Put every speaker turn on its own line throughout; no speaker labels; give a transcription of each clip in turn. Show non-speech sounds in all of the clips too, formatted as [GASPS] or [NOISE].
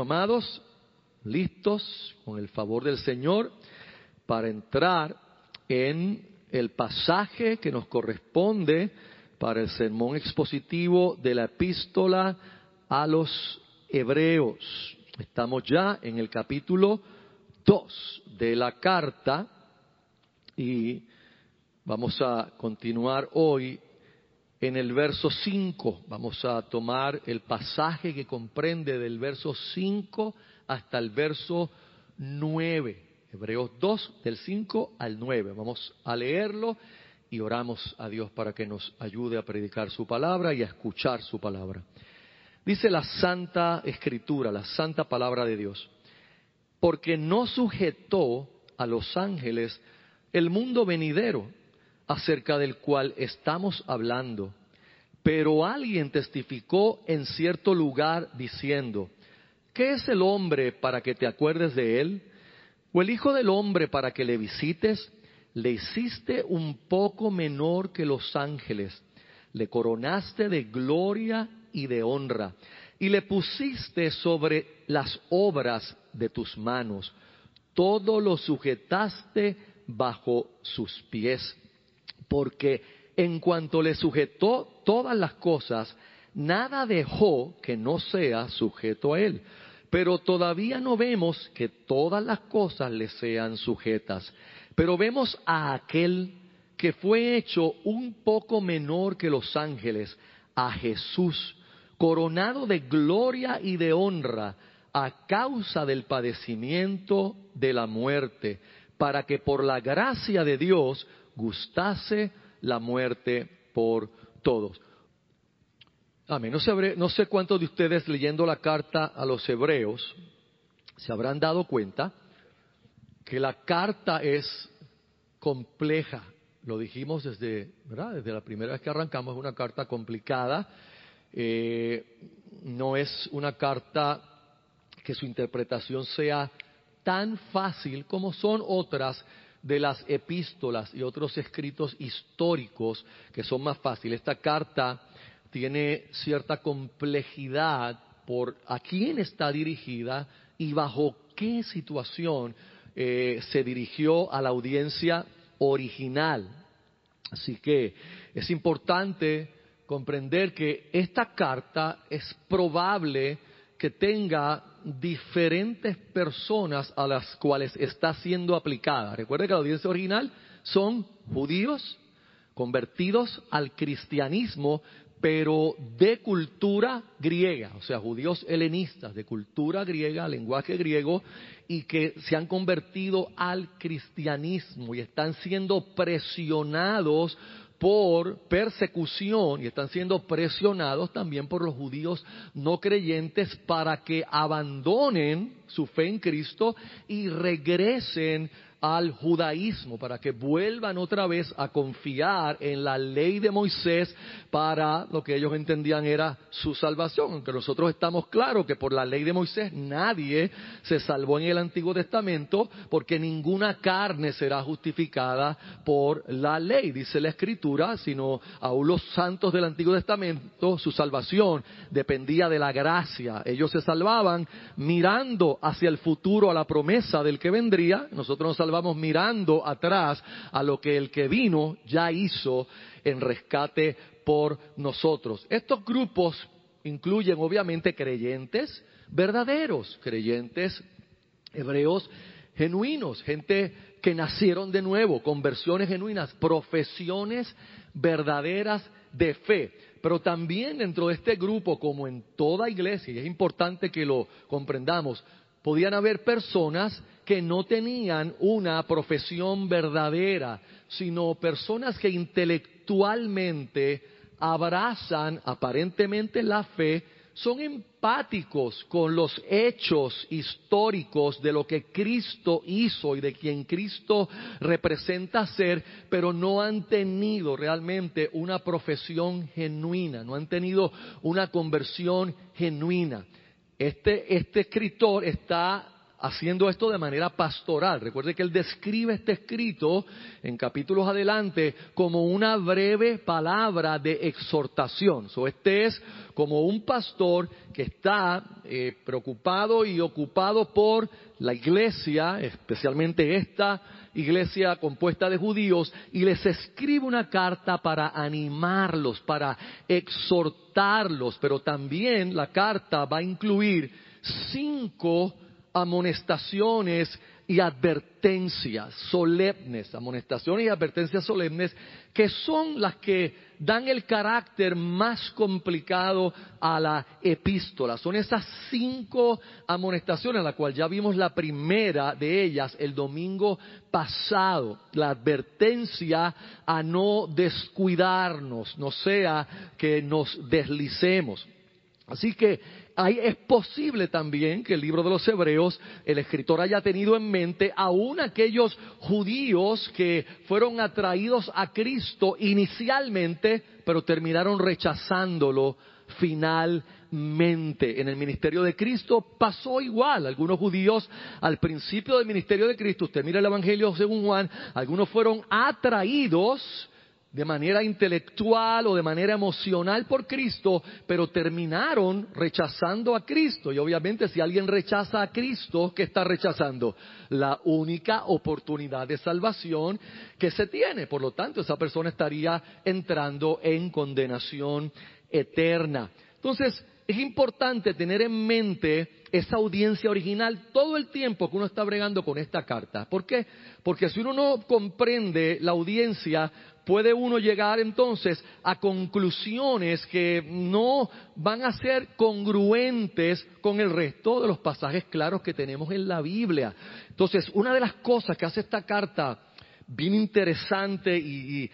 Amados, listos con el favor del Señor para entrar en el pasaje que nos corresponde para el sermón expositivo de la epístola a los hebreos. Estamos ya en el capítulo 2 de la carta y vamos a continuar hoy en el verso 5. Vamos a tomar el pasaje que comprende del verso 5 hasta el verso 9. Hebreos 2, del 5 al 9. Vamos a leerlo y oramos a Dios para que nos ayude a predicar su palabra y a escuchar su palabra. Dice la Santa Escritura, la Santa Palabra de Dios, porque no sujetó a los ángeles el mundo venidero acerca del cual estamos hablando. Pero alguien testificó en cierto lugar diciendo, ¿qué es el hombre para que te acuerdes de él? ¿O el Hijo del hombre para que le visites? Le hiciste un poco menor que los ángeles, le coronaste de gloria y de honra, y le pusiste sobre las obras de tus manos. Todo lo sujetaste bajo sus pies porque en cuanto le sujetó todas las cosas, nada dejó que no sea sujeto a él. Pero todavía no vemos que todas las cosas le sean sujetas. Pero vemos a aquel que fue hecho un poco menor que los ángeles, a Jesús, coronado de gloria y de honra a causa del padecimiento de la muerte, para que por la gracia de Dios gustase la muerte por todos. Amén. No no sé cuántos de ustedes leyendo la carta a los hebreos se habrán dado cuenta que la carta es compleja. Lo dijimos desde, desde la primera vez que arrancamos, es una carta complicada. Eh, no es una carta que su interpretación sea tan fácil como son otras de las epístolas y otros escritos históricos que son más fáciles. Esta carta tiene cierta complejidad por a quién está dirigida y bajo qué situación eh, se dirigió a la audiencia original. Así que es importante comprender que esta carta es probable que tenga diferentes personas a las cuales está siendo aplicada. Recuerde que la audiencia original son judíos convertidos al cristianismo, pero de cultura griega, o sea, judíos helenistas, de cultura griega, lenguaje griego, y que se han convertido al cristianismo y están siendo presionados por persecución y están siendo presionados también por los judíos no creyentes para que abandonen su fe en Cristo y regresen al judaísmo, para que vuelvan otra vez a confiar en la ley de Moisés para lo que ellos entendían era su salvación. Aunque nosotros estamos claros que por la ley de Moisés nadie se salvó en el Antiguo Testamento porque ninguna carne será justificada por la ley, dice la Escritura, sino aún los santos del Antiguo Testamento, su salvación dependía de la gracia. Ellos se salvaban mirando hacia el futuro, a la promesa del que vendría. Nosotros nos salvamos mirando atrás a lo que el que vino ya hizo en rescate por nosotros. Estos grupos incluyen obviamente creyentes verdaderos, creyentes hebreos genuinos, gente que nacieron de nuevo, conversiones genuinas, profesiones verdaderas de fe. Pero también dentro de este grupo, como en toda iglesia, y es importante que lo comprendamos, podían haber personas que no tenían una profesión verdadera, sino personas que intelectualmente abrazan aparentemente la fe, son empáticos con los hechos históricos de lo que Cristo hizo y de quien Cristo representa ser, pero no han tenido realmente una profesión genuina, no han tenido una conversión genuina. Este, este escritor está haciendo esto de manera pastoral. Recuerde que él describe este escrito en capítulos adelante como una breve palabra de exhortación. So, este es como un pastor que está eh, preocupado y ocupado por la iglesia, especialmente esta iglesia compuesta de judíos, y les escribe una carta para animarlos, para exhortarlos, pero también la carta va a incluir cinco amonestaciones y advertencias solemnes, amonestaciones y advertencias solemnes, que son las que dan el carácter más complicado a la epístola. Son esas cinco amonestaciones, la cual ya vimos la primera de ellas el domingo pasado, la advertencia a no descuidarnos, no sea que nos deslicemos. Así que es posible también que el libro de los Hebreos, el escritor haya tenido en mente aún aquellos judíos que fueron atraídos a Cristo inicialmente, pero terminaron rechazándolo finalmente. En el ministerio de Cristo pasó igual. Algunos judíos al principio del ministerio de Cristo, usted mira el Evangelio según Juan, algunos fueron atraídos de manera intelectual o de manera emocional por Cristo, pero terminaron rechazando a Cristo. Y obviamente si alguien rechaza a Cristo, ¿qué está rechazando? La única oportunidad de salvación que se tiene. Por lo tanto, esa persona estaría entrando en condenación eterna. Entonces, es importante tener en mente esa audiencia original todo el tiempo que uno está bregando con esta carta. ¿Por qué? Porque si uno no comprende la audiencia, puede uno llegar entonces a conclusiones que no van a ser congruentes con el resto de los pasajes claros que tenemos en la Biblia. Entonces, una de las cosas que hace esta carta bien interesante y,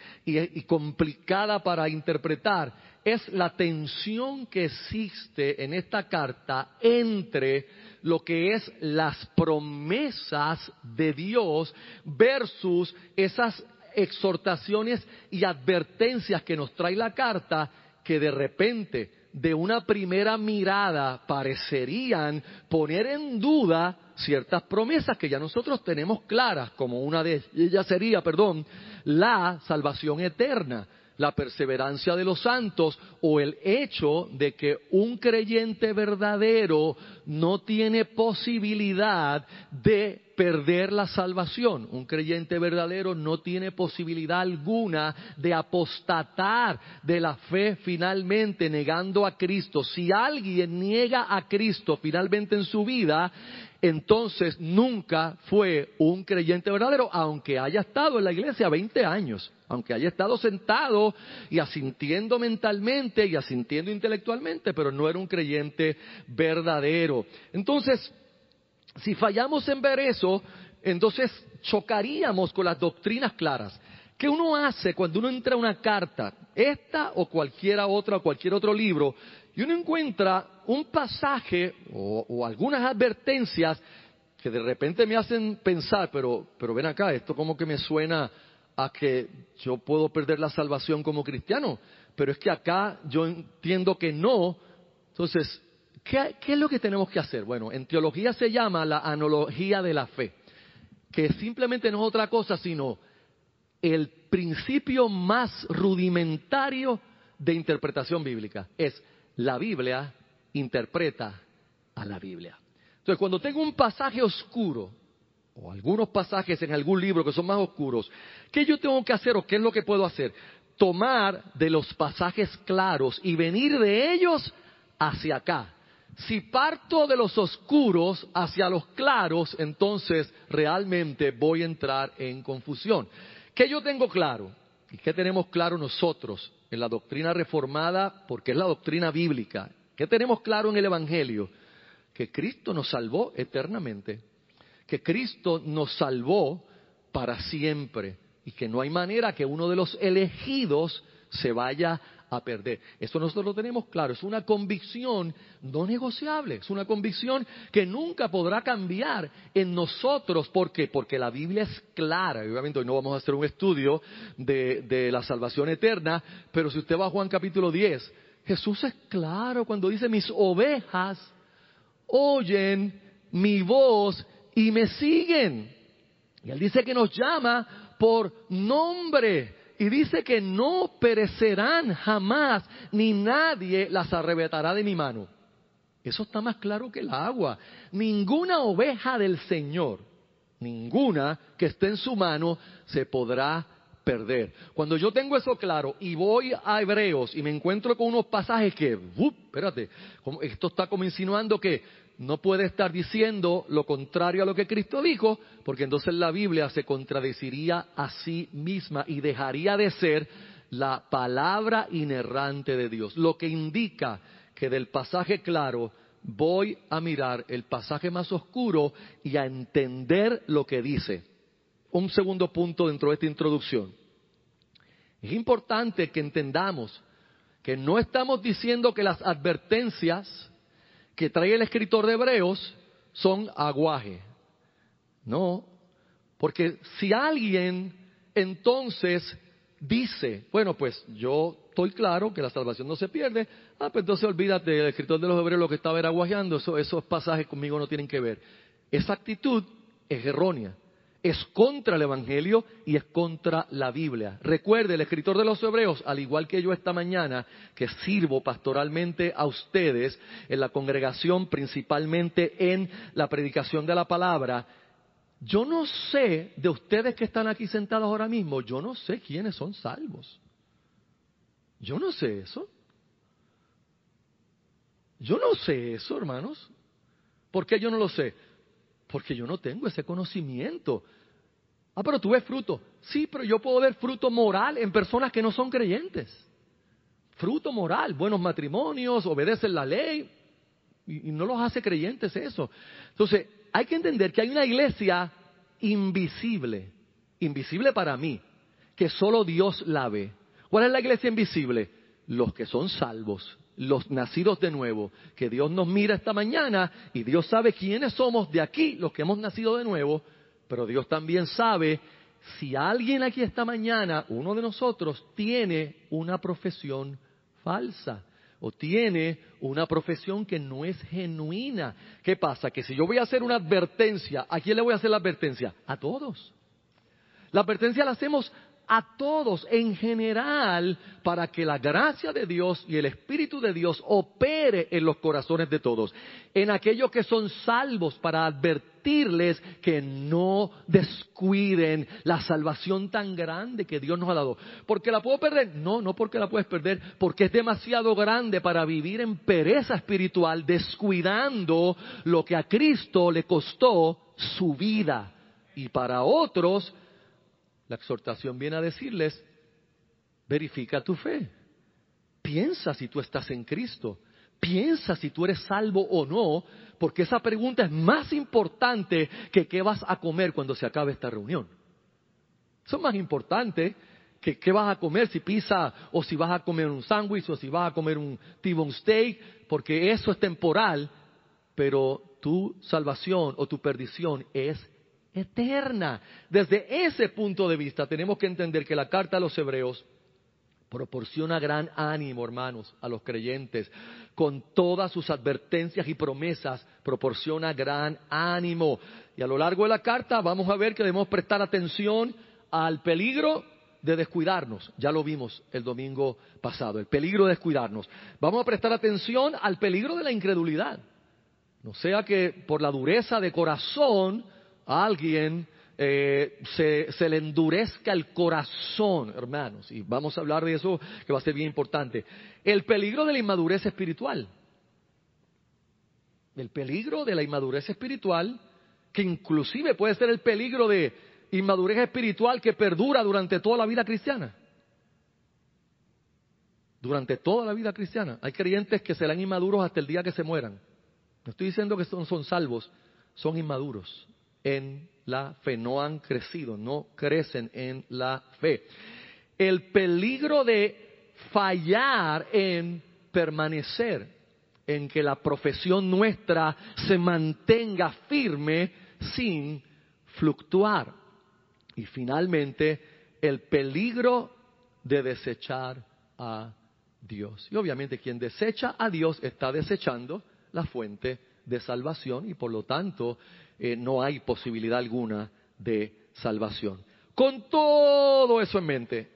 complicada para interpretar es la tensión que existe en esta carta entre lo que es las promesas de Dios versus esas exhortaciones y advertencias que nos trae la carta que de repente, de una primera mirada, parecerían poner en duda ciertas promesas que ya nosotros tenemos claras, como una de ellas sería, perdón, la salvación eterna la perseverancia de los santos o el hecho de que un creyente verdadero no tiene posibilidad de perder la salvación. Un creyente verdadero no tiene posibilidad alguna de apostatar de la fe finalmente negando a Cristo. Si alguien niega a Cristo finalmente en su vida, entonces nunca fue un creyente verdadero, aunque haya estado en la iglesia 20 años, aunque haya estado sentado y asintiendo mentalmente y asintiendo intelectualmente, pero no era un creyente verdadero. Entonces, si fallamos en ver eso, entonces chocaríamos con las doctrinas claras. ¿Qué uno hace cuando uno entra a una carta, esta o cualquiera otra o cualquier otro libro, y uno encuentra un pasaje o, algunas advertencias que de repente me hacen pensar, pero, pero ven acá, esto como que me suena a que yo puedo perder la salvación como cristiano, pero es que acá yo entiendo que no. Entonces, ¿qué, ¿qué, es lo que tenemos que hacer? Bueno, en teología se llama la analogía de la fe, que simplemente no es otra cosa sino el principio más rudimentario de interpretación bíblica. Es la Biblia interpreta a la Biblia. Entonces, cuando tengo un pasaje oscuro, o algunos pasajes en algún libro que son más oscuros, ¿qué yo tengo que hacer o qué es lo que puedo hacer? Tomar de los pasajes claros y venir de ellos hacia acá. Si parto de los oscuros hacia los claros, entonces realmente voy a entrar en confusión. ¿Qué yo tengo claro? ¿Y qué tenemos claro nosotros en la doctrina reformada? Porque es la doctrina bíblica. ¿Qué tenemos claro en el Evangelio? Que Cristo nos salvó eternamente. Que Cristo nos salvó para siempre. Y que no hay manera que uno de los elegidos se vaya a perder. Eso nosotros lo tenemos claro, es una convicción no negociable, es una convicción que nunca podrá cambiar en nosotros. ¿Por qué? Porque la Biblia es clara. obviamente hoy no vamos a hacer un estudio de, de la salvación eterna, pero si usted va a Juan capítulo 10, Jesús es claro cuando dice, mis ovejas oyen mi voz y me siguen. Y él dice que nos llama por nombre y dice que no perecerán jamás, ni nadie las arrebatará de mi mano. Eso está más claro que el agua. Ninguna oveja del Señor, ninguna que esté en su mano, se podrá perder. Cuando yo tengo eso claro y voy a Hebreos y me encuentro con unos pasajes que, ¡uh! espérate, esto está como insinuando que no puede estar diciendo lo contrario a lo que Cristo dijo, porque entonces la Biblia se contradeciría a sí misma y dejaría de ser la palabra inerrante de Dios, lo que indica que del pasaje claro voy a mirar el pasaje más oscuro y a entender lo que dice. Un segundo punto dentro de esta introducción. Es importante que entendamos que no estamos diciendo que las advertencias que trae el escritor de Hebreos son aguaje. No, porque si alguien entonces dice, bueno, pues yo estoy claro que la salvación no se pierde, ah, pues entonces olvídate del escritor de los Hebreos lo que estaba era aguajeando, esos pasajes conmigo no tienen que ver. Esa actitud es errónea es contra el Evangelio y es contra la Biblia. Recuerde, el escritor de los Hebreos, al igual que yo esta mañana, que sirvo pastoralmente a ustedes en la congregación, principalmente en la predicación de la palabra, yo no sé de ustedes que están aquí sentados ahora mismo, yo no sé quiénes son salvos. Yo no sé eso. Yo no sé eso, hermanos. ¿Por qué yo no lo sé? Porque yo no tengo ese conocimiento. Ah, pero tú ves fruto. Sí, pero yo puedo ver fruto moral en personas que no son creyentes. Fruto moral, buenos matrimonios, obedecen la ley. Y, no los hace creyentes eso. Entonces, hay que entender que hay una iglesia invisible, invisible para mí, que solo Dios la ve. ¿Cuál es la iglesia invisible? Los que son salvos, los nacidos de nuevo, que Dios nos mira esta mañana y Dios sabe quiénes somos de aquí, los que hemos nacido de nuevo, pero Dios también sabe si alguien aquí esta mañana, uno de nosotros, tiene una profesión falsa o tiene una profesión que no es genuina. ¿Qué pasa? Que si yo voy a hacer una advertencia, ¿a quién le voy a hacer la advertencia? A todos. La advertencia la hacemos a todos en general para que la gracia de Dios y el Espíritu de Dios opere en los corazones de todos, en aquellos que son salvos para advertirles que no descuiden la salvación tan grande que Dios nos ha dado. ¿Porque la puedo perder? No, no porque la puedes perder, porque es demasiado grande para vivir en pereza espiritual descuidando lo que a Cristo le costó su vida. Y para otros, la exhortación viene a decirles, verifica tu fe. Piensa si tú estás en Cristo. Piensa si tú eres salvo o no, porque esa pregunta es más importante que qué vas a comer cuando se acabe esta reunión. Eso es más importante que qué vas a comer, si pizza o si vas a comer un sándwich o si vas a comer un T-bone steak, porque eso es temporal, pero tu salvación o tu perdición es eterna. Desde ese punto de vista tenemos que entender que la carta a los hebreos proporciona gran ánimo, hermanos, a los creyentes. Con todas sus advertencias y promesas, proporciona gran ánimo. Y a lo largo de la carta vamos a ver que debemos prestar atención al peligro de descuidarnos. Ya lo vimos el domingo pasado, el peligro de descuidarnos. Vamos a prestar atención al peligro de la incredulidad. No sea que por la dureza de corazón alguien eh, se, le endurezca el corazón, hermanos. Y vamos a hablar de eso que va a ser bien importante. El peligro de la inmadurez espiritual. El peligro de la inmadurez espiritual, que inclusive puede ser el peligro de inmadurez espiritual que perdura durante toda la vida cristiana. Durante toda la vida cristiana. Hay creyentes que serán inmaduros hasta el día que se mueran. No estoy diciendo que son salvos, son inmaduros en la fe, no han crecido, no crecen en la fe. El peligro de fallar en permanecer, en que la profesión nuestra se mantenga firme sin fluctuar. Y finalmente, el peligro de desechar a Dios. Y obviamente quien desecha a Dios está desechando la fuente de salvación y por lo tanto eh, no hay posibilidad alguna de salvación. Con todo eso en mente,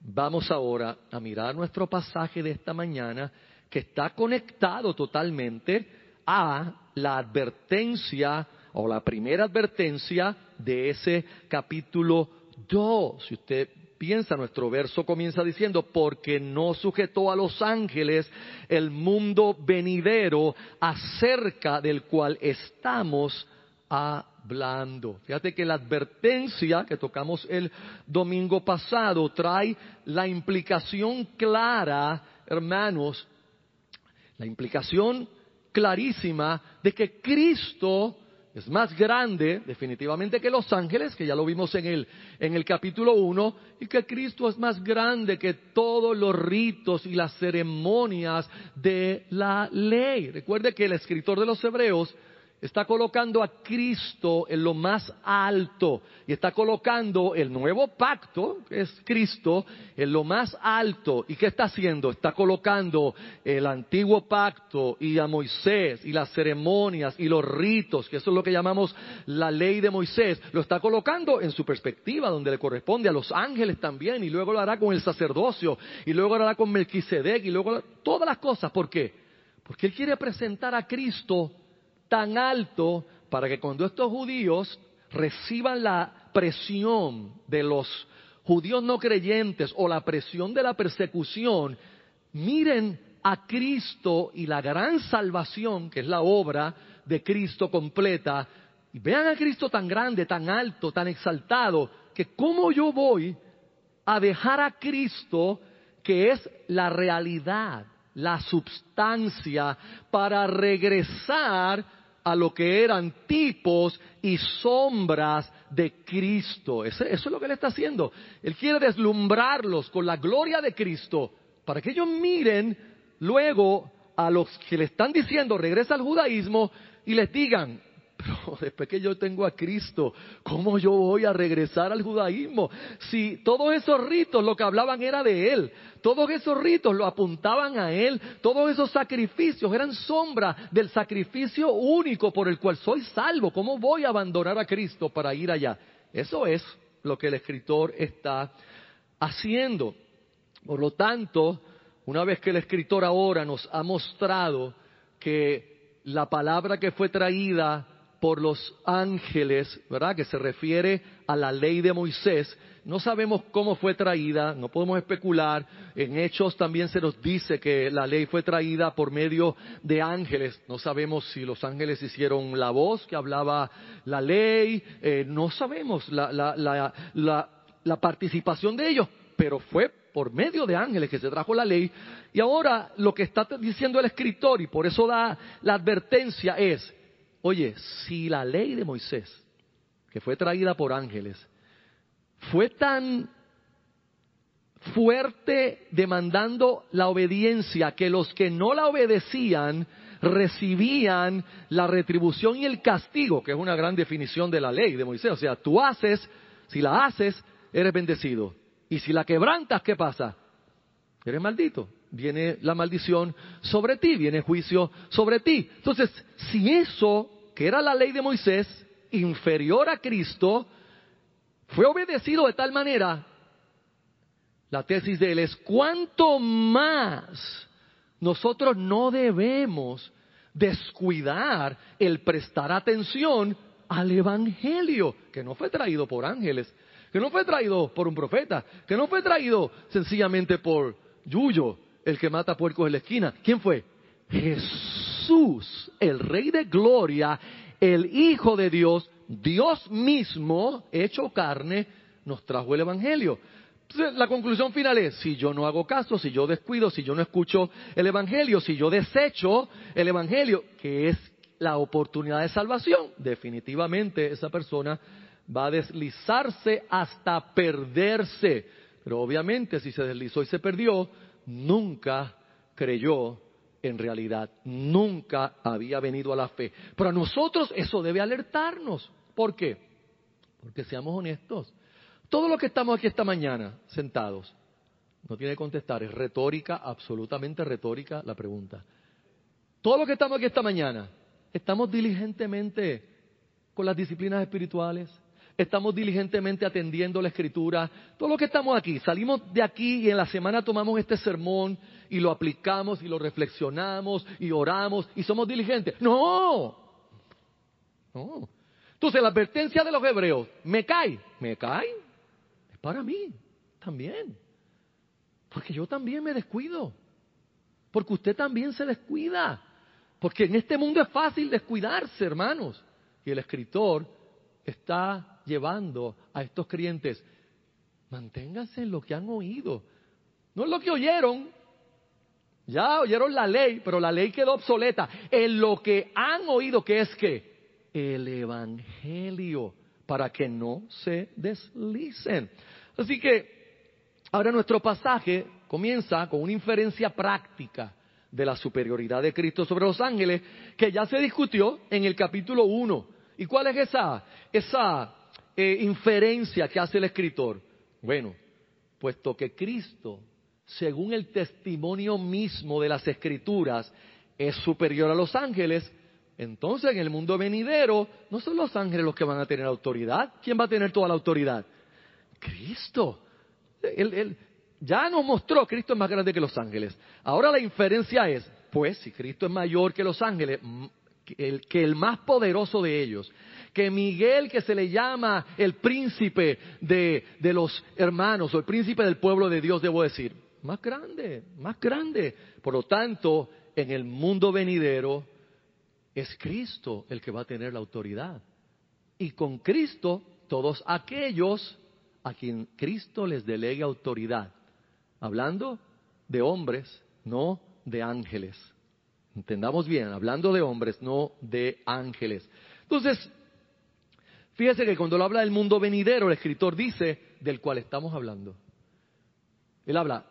vamos ahora a mirar nuestro pasaje de esta mañana que está conectado totalmente a la advertencia o la primera advertencia de ese capítulo 2. Si usted piensa, nuestro verso comienza diciendo, porque no sujetó a los ángeles el mundo venidero acerca del cual estamos hablando. Fíjate que la advertencia que tocamos el domingo pasado trae la implicación clara, hermanos, la implicación clarísima de que Cristo es más grande definitivamente que los ángeles, que ya lo vimos en el, en el capítulo 1, y que Cristo es más grande que todos los ritos y las ceremonias de la ley. Recuerde que el escritor de los Hebreos está colocando a Cristo en lo más alto y está colocando el nuevo pacto, que es Cristo, en lo más alto. ¿Y qué está haciendo? Está colocando el antiguo pacto y a Moisés y las ceremonias y los ritos, que eso es lo que llamamos la ley de Moisés, lo está colocando en su perspectiva, donde le corresponde a los ángeles también, y luego lo hará con el sacerdocio, y luego lo hará con Melquisedec, y luego todas las cosas. ¿Por qué? Porque él quiere presentar a Cristo tan alto para que cuando estos judíos reciban la presión de los judíos no creyentes o la presión de la persecución, miren a Cristo y la gran salvación, que es la obra de Cristo completa, y vean a Cristo tan grande, tan alto, tan exaltado, que cómo yo voy a dejar a Cristo, que es la realidad, la substancia para regresar a lo que eran tipos y sombras de Cristo. Eso, es lo que él está haciendo. Él quiere deslumbrarlos con la gloria de Cristo para que ellos miren luego a los que le están diciendo regresa al judaísmo y les digan, [LAUGHS] después que yo tengo a Cristo, ¿cómo yo voy a regresar al judaísmo? Si todos esos ritos lo que hablaban era de Él, todos esos ritos lo apuntaban a Él, todos esos sacrificios eran sombra del sacrificio único por el cual soy salvo. ¿Cómo voy a abandonar a Cristo para ir allá? Eso es lo que el escritor está haciendo. Por lo tanto, una vez que el escritor ahora nos ha mostrado que la palabra que fue traída por los ángeles, ¿verdad? Que se refiere a la ley de Moisés. No sabemos cómo fue traída, no podemos especular. En Hechos también se nos dice que la ley fue traída por medio de ángeles. No sabemos si los ángeles hicieron la voz que hablaba la ley, eh, no sabemos la, participación de ellos, pero fue por medio de ángeles que se trajo la ley. Y ahora lo que está diciendo el escritor, y por eso da la advertencia, es, Oye, si la ley de Moisés, que fue traída por ángeles, fue tan fuerte demandando la obediencia que los que no la obedecían recibían la retribución y el castigo, que es una gran definición de la ley de Moisés. O sea, tú haces, si la haces, eres bendecido. Y si la quebrantas, ¿qué pasa? Eres maldito. Viene la maldición sobre ti, viene juicio sobre ti. Entonces, si eso que era la ley de Moisés, inferior a Cristo, fue obedecido de tal manera, la tesis de él es, ¿cuánto más nosotros no debemos descuidar el prestar atención al Evangelio, que no fue traído por ángeles, que no fue traído por un profeta, que no fue traído sencillamente por Yuyo, el que mata puercos en la esquina. ¿Quién fue? Jesús. Jesús, el Rey de Gloria, el Hijo de Dios, Dios mismo, hecho carne, nos trajo el Evangelio. La conclusión final es, si yo no hago caso, si yo descuido, si yo no escucho el Evangelio, si yo desecho el Evangelio, que es la oportunidad de salvación, definitivamente esa persona va a deslizarse hasta perderse. Pero obviamente si se deslizó y se perdió, nunca creyó en realidad nunca había venido a la fe. Pero a nosotros eso debe alertarnos. ¿Por qué? Porque seamos honestos. Todo lo que estamos aquí esta mañana sentados, no tiene que contestar, es retórica, absolutamente retórica la pregunta. Todo lo que estamos aquí esta mañana, estamos diligentemente con las disciplinas espirituales, estamos diligentemente atendiendo la escritura. Todo lo que estamos aquí, salimos de aquí y en la semana tomamos este sermón y lo aplicamos y lo reflexionamos y oramos y somos diligentes. No, no. Entonces la advertencia de los hebreos, ¿me cae? ¿Me cae? Es para mí también. Porque yo también me descuido. Porque usted también se descuida. Porque en este mundo es fácil descuidarse, hermanos. Y el escritor está llevando a estos creyentes, manténganse en lo que han oído. No es lo que oyeron. Ya oyeron la ley, pero la ley quedó obsoleta. En lo que han oído, que es que el Evangelio, para que no se deslicen. Así que ahora nuestro pasaje comienza con una inferencia práctica de la superioridad de Cristo sobre los ángeles, que ya se discutió en el capítulo 1. ¿Y cuál es esa, esa eh, inferencia que hace el escritor? Bueno, puesto que Cristo, según el testimonio mismo de las escrituras, es superior a los ángeles, entonces en el mundo venidero no son los ángeles los que van a tener autoridad. ¿Quién va a tener toda la autoridad? Cristo. Él, ya nos mostró, Cristo es más grande que los ángeles. Ahora la inferencia es, pues si Cristo es mayor que los ángeles, el, que el más poderoso de ellos, que Miguel que se le llama el príncipe de, de los hermanos o el príncipe del pueblo de Dios, debo decir, más grande, más grande. Por lo tanto, en el mundo venidero es Cristo el que va a tener la autoridad. Y con Cristo, todos aquellos a quien Cristo les delegue autoridad. Hablando de hombres, no de ángeles. Entendamos bien, hablando de hombres, no de ángeles. Entonces, fíjese que cuando lo habla del mundo venidero, el escritor dice del cual estamos hablando. Él habla,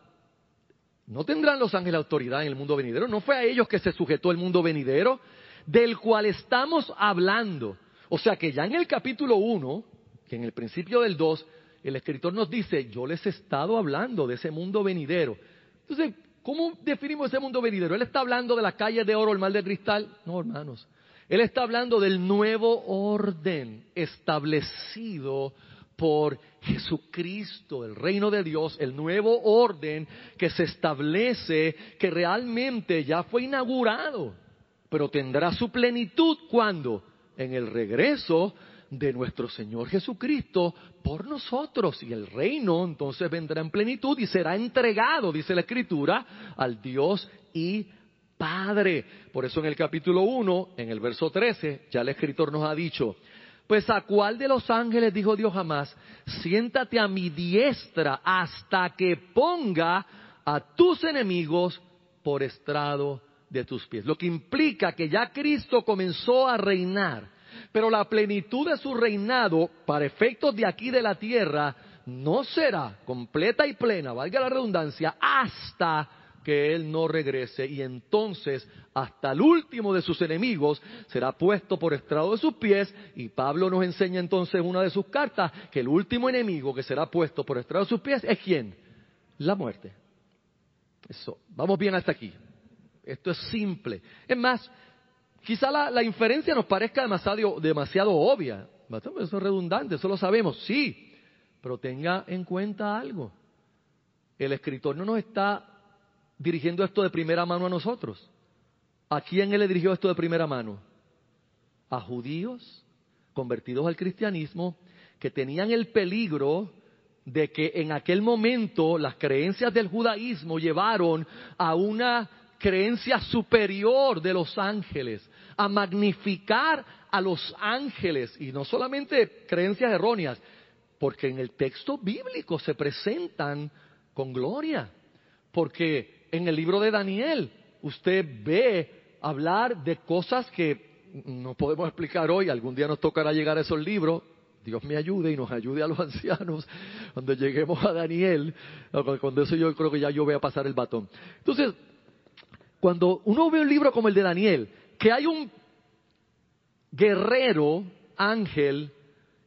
no tendrán los ángeles autoridad en el mundo venidero, no fue a ellos que se sujetó el mundo venidero, del cual estamos hablando. O sea que ya en el capítulo 1, que en el principio del 2, el escritor nos dice, yo les he estado hablando de ese mundo venidero. Entonces, ¿Cómo definimos ese mundo venidero? ¿Él está hablando de las calles de oro, el mal de cristal? No, hermanos. Él está hablando del nuevo orden establecido por Jesucristo, el reino de Dios, el nuevo orden que se establece, que realmente ya fue inaugurado, pero tendrá su plenitud cuando? En el regreso de nuestro Señor Jesucristo por nosotros. Y el reino entonces vendrá en plenitud y será entregado, dice la Escritura, al Dios y Padre. Por eso en el capítulo 1, en el verso 13, ya el escritor nos ha dicho, pues a cuál de los ángeles dijo Dios jamás, siéntate a mi diestra hasta que ponga a tus enemigos por estrado de tus pies. Lo que implica que ya Cristo comenzó a reinar pero la plenitud de su reinado, para efectos de aquí de la tierra, no será completa y plena, valga la redundancia, hasta que Él no regrese y entonces hasta el último de sus enemigos será puesto por estrado de sus pies y Pablo nos enseña entonces en una de sus cartas que el último enemigo que será puesto por estrado de sus pies es quién? La muerte. Eso, vamos bien hasta aquí. Esto es simple. Es más, Quizá la, inferencia nos parezca demasiado, demasiado obvia. Eso es redundante, eso lo sabemos, sí. Pero tenga en cuenta algo. El escritor no nos está dirigiendo esto de primera mano a nosotros. ¿A quién él le dirigió esto de primera mano? A judíos convertidos al cristianismo que tenían el peligro de que en aquel momento las creencias del judaísmo llevaron a una creencia superior de los ángeles, a magnificar a los ángeles y no solamente creencias erróneas, porque en el texto bíblico se presentan con gloria, porque en el libro de Daniel usted ve hablar de cosas que no podemos explicar hoy, algún día nos tocará llegar a esos libros, Dios me ayude y nos ayude a los [LAUGHS] ancianos cuando lleguemos a Daniel, cuando eso yo creo que ya yo voy a pasar el batón. Entonces, cuando uno ve un libro como el de Daniel, que hay un guerrero, ángel,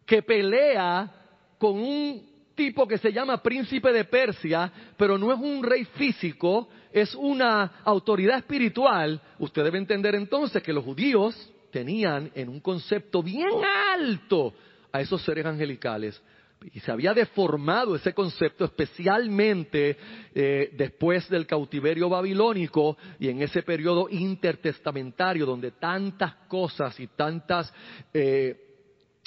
que pelea con un tipo que se llama príncipe de Persia, pero no es un rey físico, es una autoridad espiritual, usted debe entender entonces que los judíos tenían en un concepto bien alto a esos seres angelicales. Y se había deformado ese concepto especialmente eh, después del cautiverio babilónico y en ese periodo intertestamentario donde tantas cosas y tantas eh,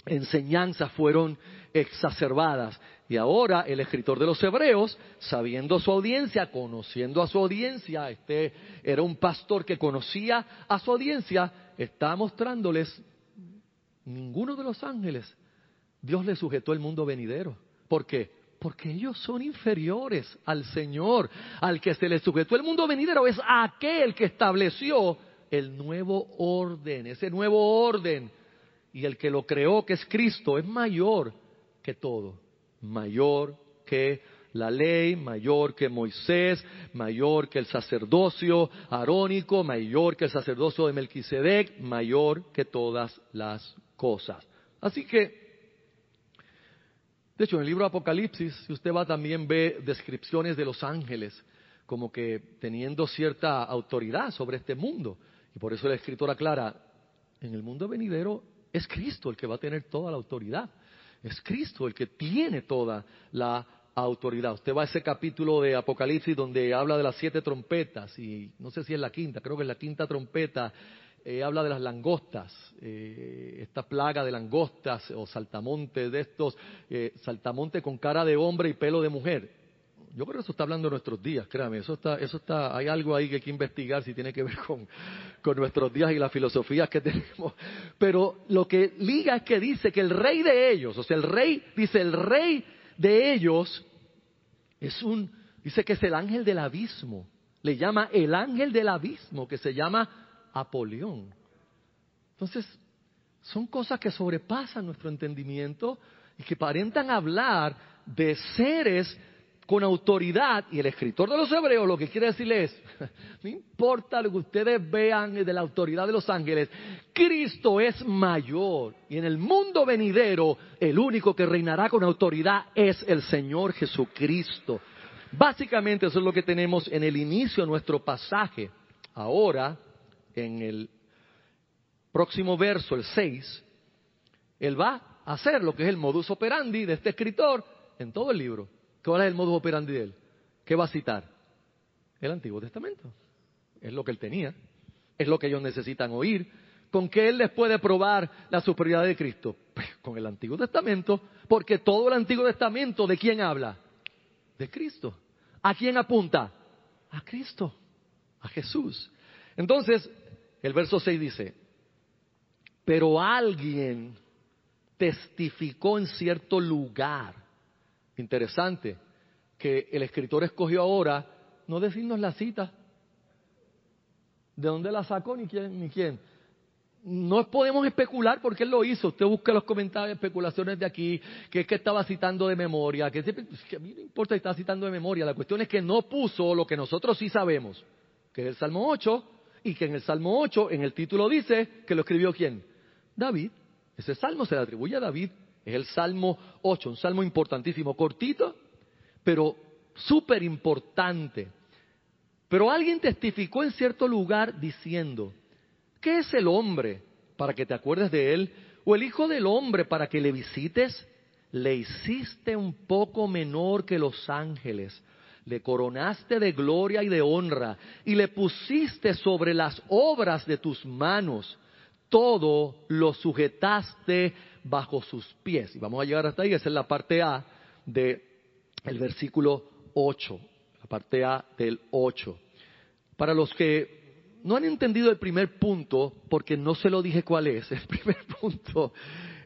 enseñanzas fueron exacerbadas. Y ahora el escritor de los Hebreos, sabiendo su audiencia, conociendo a su audiencia, este era un pastor que conocía a su audiencia, está mostrándoles ninguno de los ángeles. Dios le sujetó el mundo venidero. ¿Por qué? Porque ellos son inferiores al Señor. Al que se le sujetó el mundo venidero es aquel que estableció el nuevo orden, ese nuevo orden. Y el que lo creó, que es Cristo, es mayor que todo mayor que la ley, mayor que Moisés, mayor que el sacerdocio arónico, mayor que el sacerdocio de Melquisedec, mayor que todas las cosas. Así que, de hecho, en el libro Apocalipsis, si usted va también ve descripciones de los ángeles como que teniendo cierta autoridad sobre este mundo. Y por eso la escritora aclara, en el mundo venidero es Cristo el que va a tener toda la autoridad. Es Cristo el que tiene toda la autoridad. Usted va a ese capítulo de Apocalipsis donde habla de las siete trompetas y no sé si es la quinta, creo que es la quinta trompeta. Eh, habla de las langostas, eh, esta plaga de langostas o saltamonte de estos, eh, saltamonte con cara de hombre y pelo de mujer. Yo creo que eso está hablando de nuestros días, créame, eso está, eso está, hay algo ahí que hay que investigar si tiene que ver con, con nuestros días y las filosofías que [LAUGHS] tenemos. Pero lo que liga es que dice que el rey de ellos, o sea, el rey, dice el rey de ellos es un, dice que es el ángel del abismo, le llama el ángel del abismo, que se llama Apolión. Entonces, son cosas que sobrepasan nuestro entendimiento y que parentan hablar de seres con autoridad, y el escritor de los hebreos lo que quiere decirles es, [LAUGHS] no importa lo que ustedes vean de la autoridad de los ángeles, Cristo es mayor, y en el mundo venidero el único que reinará con autoridad es el Señor Jesucristo. Básicamente eso es lo que tenemos en el inicio de nuestro pasaje. Ahora, en el próximo verso, el 6, él va a hacer lo que es el modus operandi de este escritor en todo el libro ¿Cuál es el modus operandi de él? ¿Qué va a citar? El Antiguo Testamento. Es lo que él tenía. Es lo que ellos necesitan oír. ¿Con qué él les puede probar la superioridad de Cristo? Pues con el Antiguo Testamento, porque todo el Antiguo Testamento, ¿de quién habla? De Cristo. ¿A quién apunta? A Cristo, a Jesús. Entonces, el verso 6 dice, pero alguien testificó en cierto lugar Interesante que el escritor escogió ahora no decirnos la cita, de dónde la sacó ni quién, ni quién. No podemos especular porque él lo hizo. Usted busca los comentarios, especulaciones de aquí, que es que estaba citando de memoria, que, que a mí no importa si está citando de memoria. La cuestión es que no puso lo que nosotros sí sabemos, que es el Salmo 8, y que en el Salmo 8, en el título dice que lo escribió quién? David. Ese salmo se le atribuye a David. Es el Salmo 8, un salmo importantísimo, cortito, pero súper importante. Pero alguien testificó en cierto lugar diciendo, ¿qué es el hombre para que te acuerdes de él? ¿O el Hijo del hombre para que le visites? Le hiciste un poco menor que los ángeles, le coronaste de gloria y de honra, y le pusiste sobre las obras de tus manos, todo lo sujetaste bajo sus pies. Y vamos a llegar hasta ahí, esa es la parte A del el versículo 8, la parte A del 8. Para los que no han entendido el primer punto, porque no se lo dije cuál es, [LAUGHS] el primer punto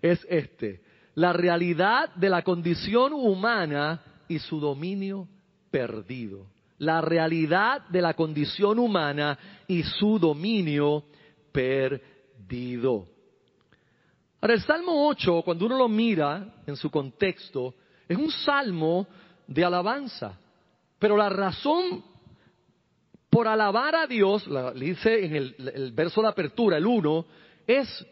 es este, la realidad de la condición humana y su dominio perdido. La realidad de la condición humana y su dominio perdido. Ahora, el Salmo 8, cuando uno lo mira en su contexto, es un salmo de alabanza. Pero la razón por alabar a Dios, le dice en el, el verso de apertura, el 1, es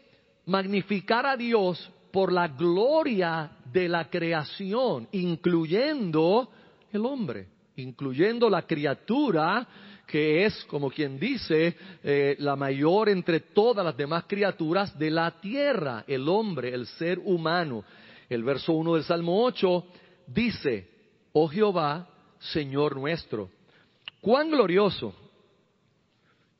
magnificar a Dios por la gloria de la creación, incluyendo el hombre. incluyendo la criatura que es, como quien dice, eh, la mayor entre todas las demás criaturas de la tierra, el hombre, el ser humano. El verso 1 del Salmo 8 dice, oh Jehová, Señor nuestro, cuán glorioso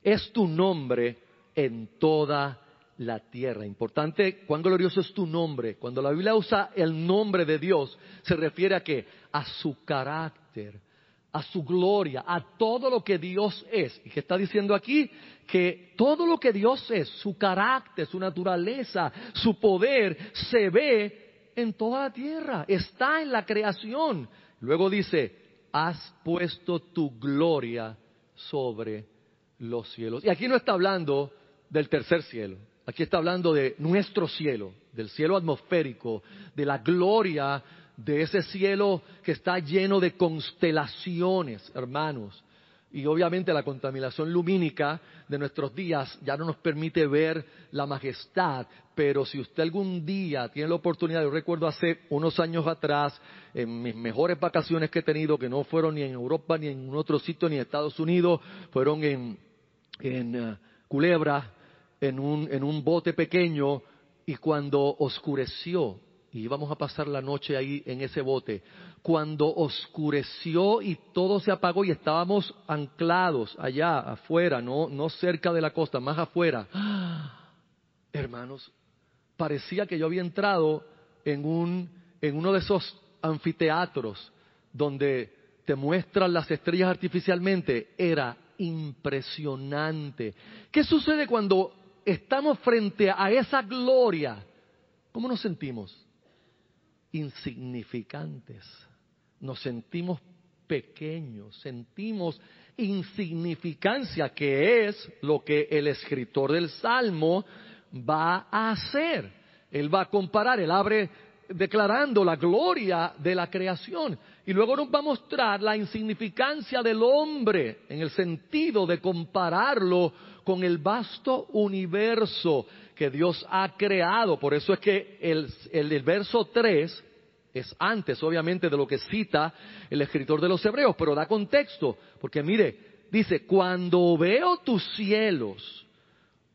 es tu nombre en toda la tierra. Importante, cuán glorioso es tu nombre. Cuando la Biblia usa el nombre de Dios, se refiere a que a su carácter, a su gloria, a todo lo que Dios es. ¿Y qué está diciendo aquí? Que todo lo que Dios es, su carácter, su naturaleza, su poder, se ve en toda la tierra, está en la creación. Luego dice, has puesto tu gloria sobre los cielos. Y aquí no está hablando del tercer cielo, aquí está hablando de nuestro cielo, del cielo atmosférico, de la gloria de ese cielo que está lleno de constelaciones, hermanos. Y obviamente la contaminación lumínica de nuestros días ya no nos permite ver la majestad, pero si usted algún día tiene la oportunidad, yo recuerdo hace unos años atrás, en mis mejores vacaciones que he tenido, que no fueron ni en Europa, ni en otro sitio, ni en Estados Unidos, fueron en, en eh, Culebra, en un, en un bote pequeño, y cuando oscureció, y íbamos a pasar la noche ahí en ese bote. Cuando oscureció y todo se apagó y estábamos anclados allá afuera, no, no cerca de la costa, más afuera. [GASPS] hermanos, parecía que yo había entrado en, un, en uno de esos anfiteatros donde te muestran las estrellas artificialmente. Era impresionante. ¿Qué sucede cuando estamos frente a esa gloria? ¿Cómo nos sentimos? Insignificantes. Nos sentimos pequeños, sentimos insignificancia, que es lo que el escritor del Salmo va a hacer. Él va a comparar, él abre declarando la gloria de la creación y luego nos va a mostrar la insignificancia del hombre en el sentido de compararlo con el vasto universo que Dios ha creado. Por eso es que el, el, verso 3 es antes, obviamente, de lo que cita el escritor de los Hebreos, pero da contexto, porque mire, dice, cuando veo tus cielos,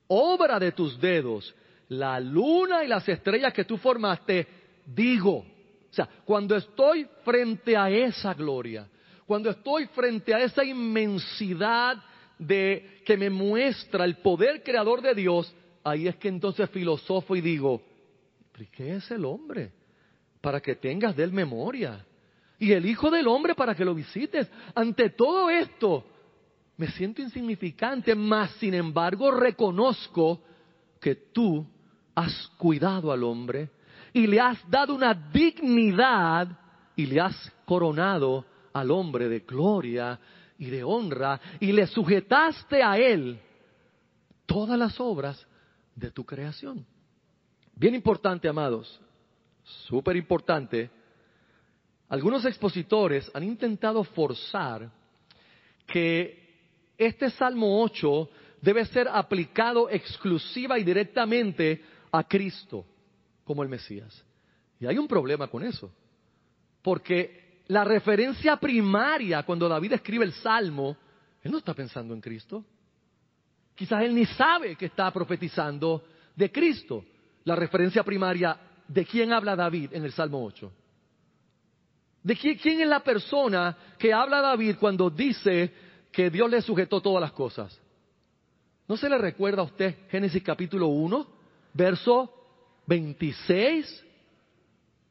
obra de tus dedos, la luna y las estrellas que tú formaste, digo, o sea, cuando estoy frente a esa gloria, cuando estoy frente a esa inmensidad de que me muestra el poder creador de Dios, ahí es que entonces filosofo y digo, ¿qué es el hombre? Para que tengas de él memoria. Y el Hijo del Hombre para que lo visites. Ante todo esto, me siento insignificante, mas sin embargo reconozco que tú has cuidado al hombre y le has dado una dignidad y le has coronado al hombre de gloria y de honra y le sujetaste a él todas las obras de tu creación. Bien importante, amados, súper importante, algunos expositores han intentado forzar que este Salmo 8 debe ser aplicado exclusiva y directamente a Cristo como el Mesías. Y hay un problema con eso, porque la referencia primaria cuando David escribe el Salmo, él no está pensando en Cristo. Quizás él ni sabe que está profetizando de Cristo. La referencia primaria, ¿de quién habla David en el Salmo 8? ¿De quién, quién es la persona que habla David cuando dice que Dios le sujetó todas las cosas? ¿No se le recuerda a usted Génesis capítulo 1, verso 26?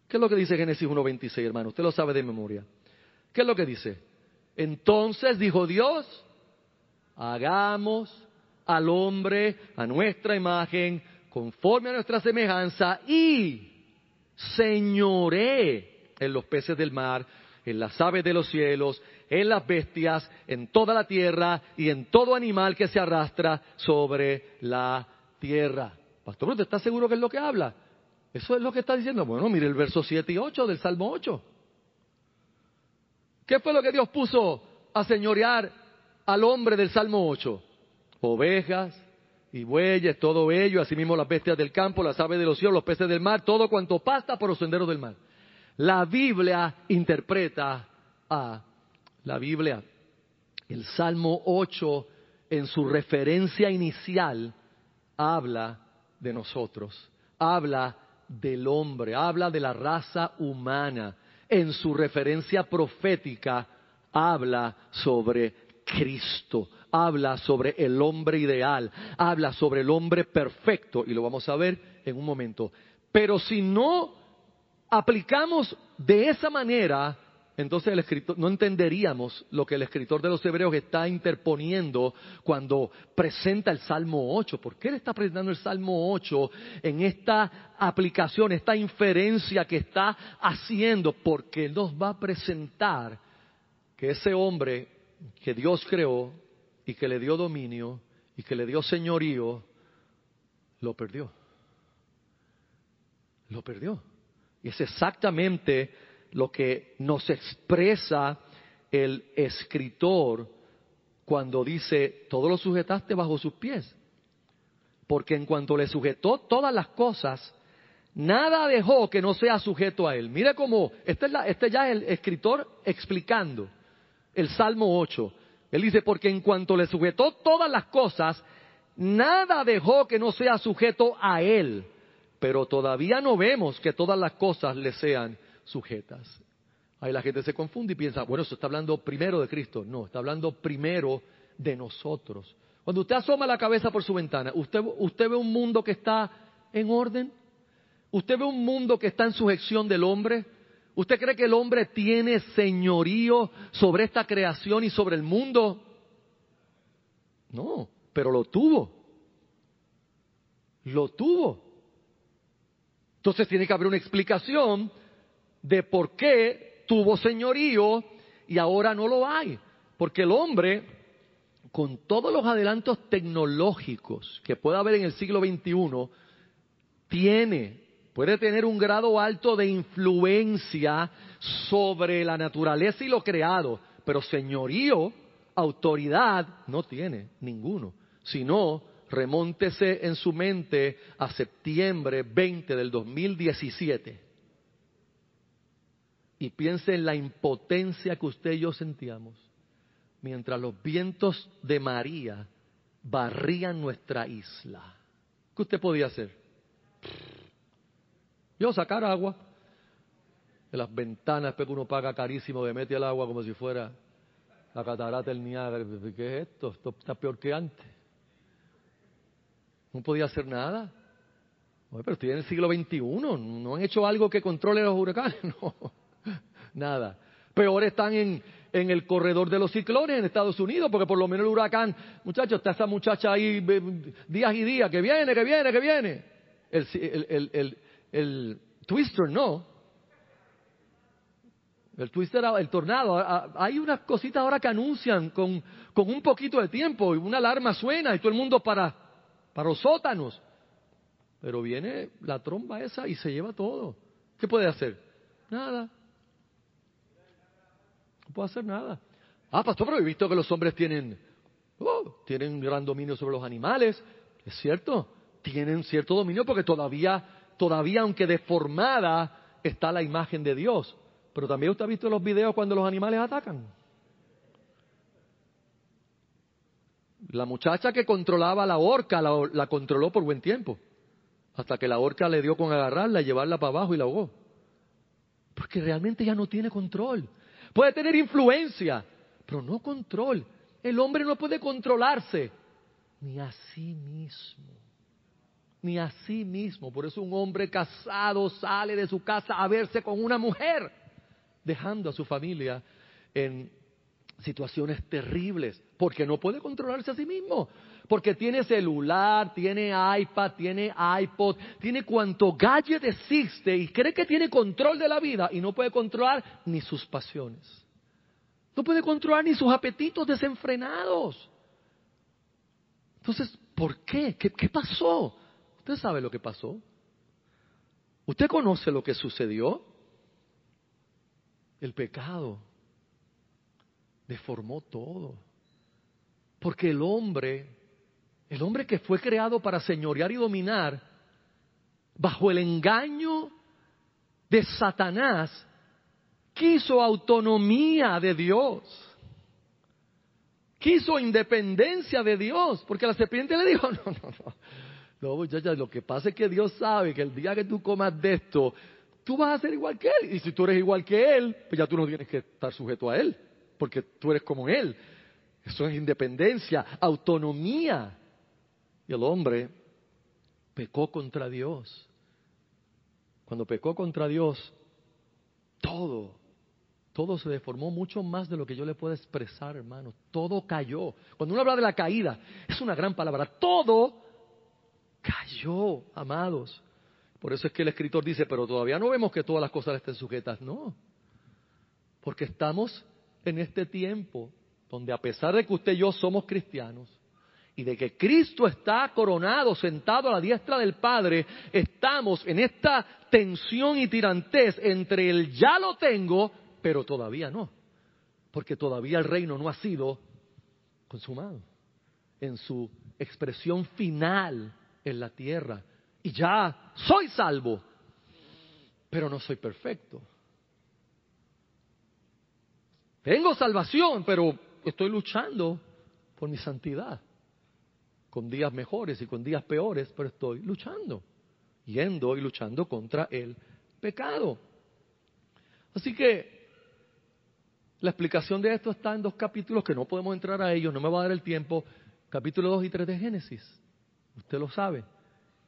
¿Qué es lo que dice Génesis 1, 26, hermano? Usted lo sabe de memoria. ¿Qué es lo que dice? Entonces dijo Dios, hagamos al hombre a nuestra imagen, conforme a nuestra semejanza, y señoré en los peces del mar, en las aves de los cielos, en las bestias, en toda la tierra y en todo animal que se arrastra sobre la tierra. Pastor, ¿usted está seguro que es lo que habla? Eso es lo que está diciendo. Bueno, mire el verso 7 y 8 del Salmo 8. ¿Qué fue lo que Dios puso a señorear al hombre del Salmo 8? Ovejas y bueyes, todo ello, asimismo las bestias del campo, las aves de los cielos, los peces del mar, todo cuanto pasta por los senderos del mar. La Biblia interpreta a la Biblia, el Salmo 8, en su referencia inicial, habla de nosotros, habla del hombre, habla de la raza humana. En su referencia profética, habla sobre Cristo, habla sobre el hombre ideal, habla sobre el hombre perfecto, y lo vamos a ver en un momento. Pero si no aplicamos de esa manera entonces el escritor, no entenderíamos lo que el escritor de los Hebreos está interponiendo cuando presenta el Salmo 8. ¿Por qué él está presentando el Salmo 8 en esta aplicación, esta inferencia que está haciendo? Porque nos va a presentar que ese hombre que Dios creó y que le dio dominio y que le dio señorío, lo perdió. Lo perdió. Y es exactamente lo que nos expresa el escritor cuando dice, todo lo sujetaste bajo sus pies. Porque en cuanto le sujetó todas las cosas, nada dejó que no sea sujeto a él. Mire cómo, este, es este ya es el escritor explicando el Salmo 8. Él dice, porque en cuanto le sujetó todas las cosas, nada dejó que no sea sujeto a él. Pero todavía no vemos que todas las cosas le sean sujetas. Ahí la gente se confunde y piensa, bueno, eso está hablando primero de Cristo. No, está hablando primero de nosotros. Cuando usted asoma la cabeza por su ventana, ¿usted, usted ve un mundo que está en orden? ¿Usted ve un mundo que está en sujeción del hombre? ¿Usted cree que el hombre tiene señorío sobre esta creación y sobre el mundo? No, pero lo tuvo. Lo tuvo. Entonces tiene que haber una explicación de por qué tuvo señorío y ahora no lo hay. Porque el hombre, con todos los adelantos tecnológicos que puede haber en el siglo XXI, tiene, puede tener un grado alto de influencia sobre la naturaleza y lo creado, pero señorío, autoridad, no tiene ninguno. Sino, remóntese en su mente a septiembre 20 del 2017 y piense en la impotencia que usted y yo sentíamos mientras los vientos de María barrían nuestra isla. ¿Qué usted podía hacer? Yo sacar agua de las ventanas, que uno paga carísimo, de mete el agua como si fuera la catarata del Niágara. ¿Qué es esto? Esto está peor que antes. No podía hacer nada. pero estoy en el siglo XXI, no han hecho algo que controle los huracanes, [LAUGHS] no nada. Peor están en, el corredor de los ciclones en Estados Unidos, porque por lo menos el huracán, muchachos, está esa muchacha ahí días y días, que viene, que viene, que viene. El, twister no. El twister, el tornado, hay unas cositas ahora que anuncian con, con un poquito de tiempo y una alarma suena y todo el mundo para, para los sótanos. Pero viene la tromba esa y se lleva todo. ¿Qué puede hacer? Nada. No puedo hacer nada. Ah, pastor, pero he visto que los hombres tienen, oh, tienen gran dominio sobre los animales. Es cierto, tienen cierto dominio porque todavía, todavía aunque deformada, está la imagen de Dios. Pero también usted ha visto los videos cuando los animales atacan. La muchacha que controlaba la horca la, controló por buen tiempo. Hasta que la horca le dio con agarrarla, llevarla para abajo y la ahogó. Porque realmente ya no tiene control puede tener influencia, pero no control. El hombre no puede controlarse ni a sí mismo, ni a sí mismo. Por eso un hombre casado sale de su casa a verse con una mujer, dejando a su familia en situaciones terribles, porque no puede controlarse a sí mismo, porque tiene celular, tiene iPad, tiene iPod, tiene cuanto gadget existe y cree que tiene control de la vida y no puede controlar ni sus pasiones. No puede controlar ni sus apetitos desenfrenados. Entonces, ¿por qué? ¿Qué, qué pasó? Usted sabe lo que pasó. ¿Usted conoce lo que sucedió? El pecado deformó todo. Porque el hombre, el hombre que fue creado para señorear y dominar, bajo el engaño de Satanás, quiso autonomía de Dios. quiso independencia de Dios, porque la serpiente le dijo, [LAUGHS] no, no, no, no muchachas, lo que pasa es que Dios sabe que el día que tú comas de esto, tú vas a ser igual que Él. Y si tú eres igual que Él, pues ya tú no tienes que estar sujeto a Él, porque tú eres como Él. Eso es independencia, autonomía. Y el hombre pecó contra Dios. Cuando pecó contra Dios, todo todo se deformó mucho más de lo que yo le puedo expresar, hermano. Todo cayó. Cuando uno habla de la caída, es una gran palabra. Todo cayó, amados. Por eso es que el escritor dice, pero todavía no vemos que todas las cosas estén sujetas. No. Porque estamos en este tiempo donde a pesar de que usted y yo somos cristianos, y de que Cristo está coronado, sentado a la diestra del Padre, estamos en esta tensión y tirantez entre el ya lo tengo pero todavía no, porque todavía el reino no ha sido consumado en su expresión final en la tierra. Y ya soy salvo, pero no soy perfecto. Tengo salvación, pero estoy luchando por mi santidad, con días mejores y con días peores, pero estoy luchando, yendo y luchando contra el pecado. Así que la explicación de esto está en dos capítulos que no podemos entrar a ellos, no me va a dar el tiempo. Capítulo 2 y 3 de Génesis. Usted lo sabe.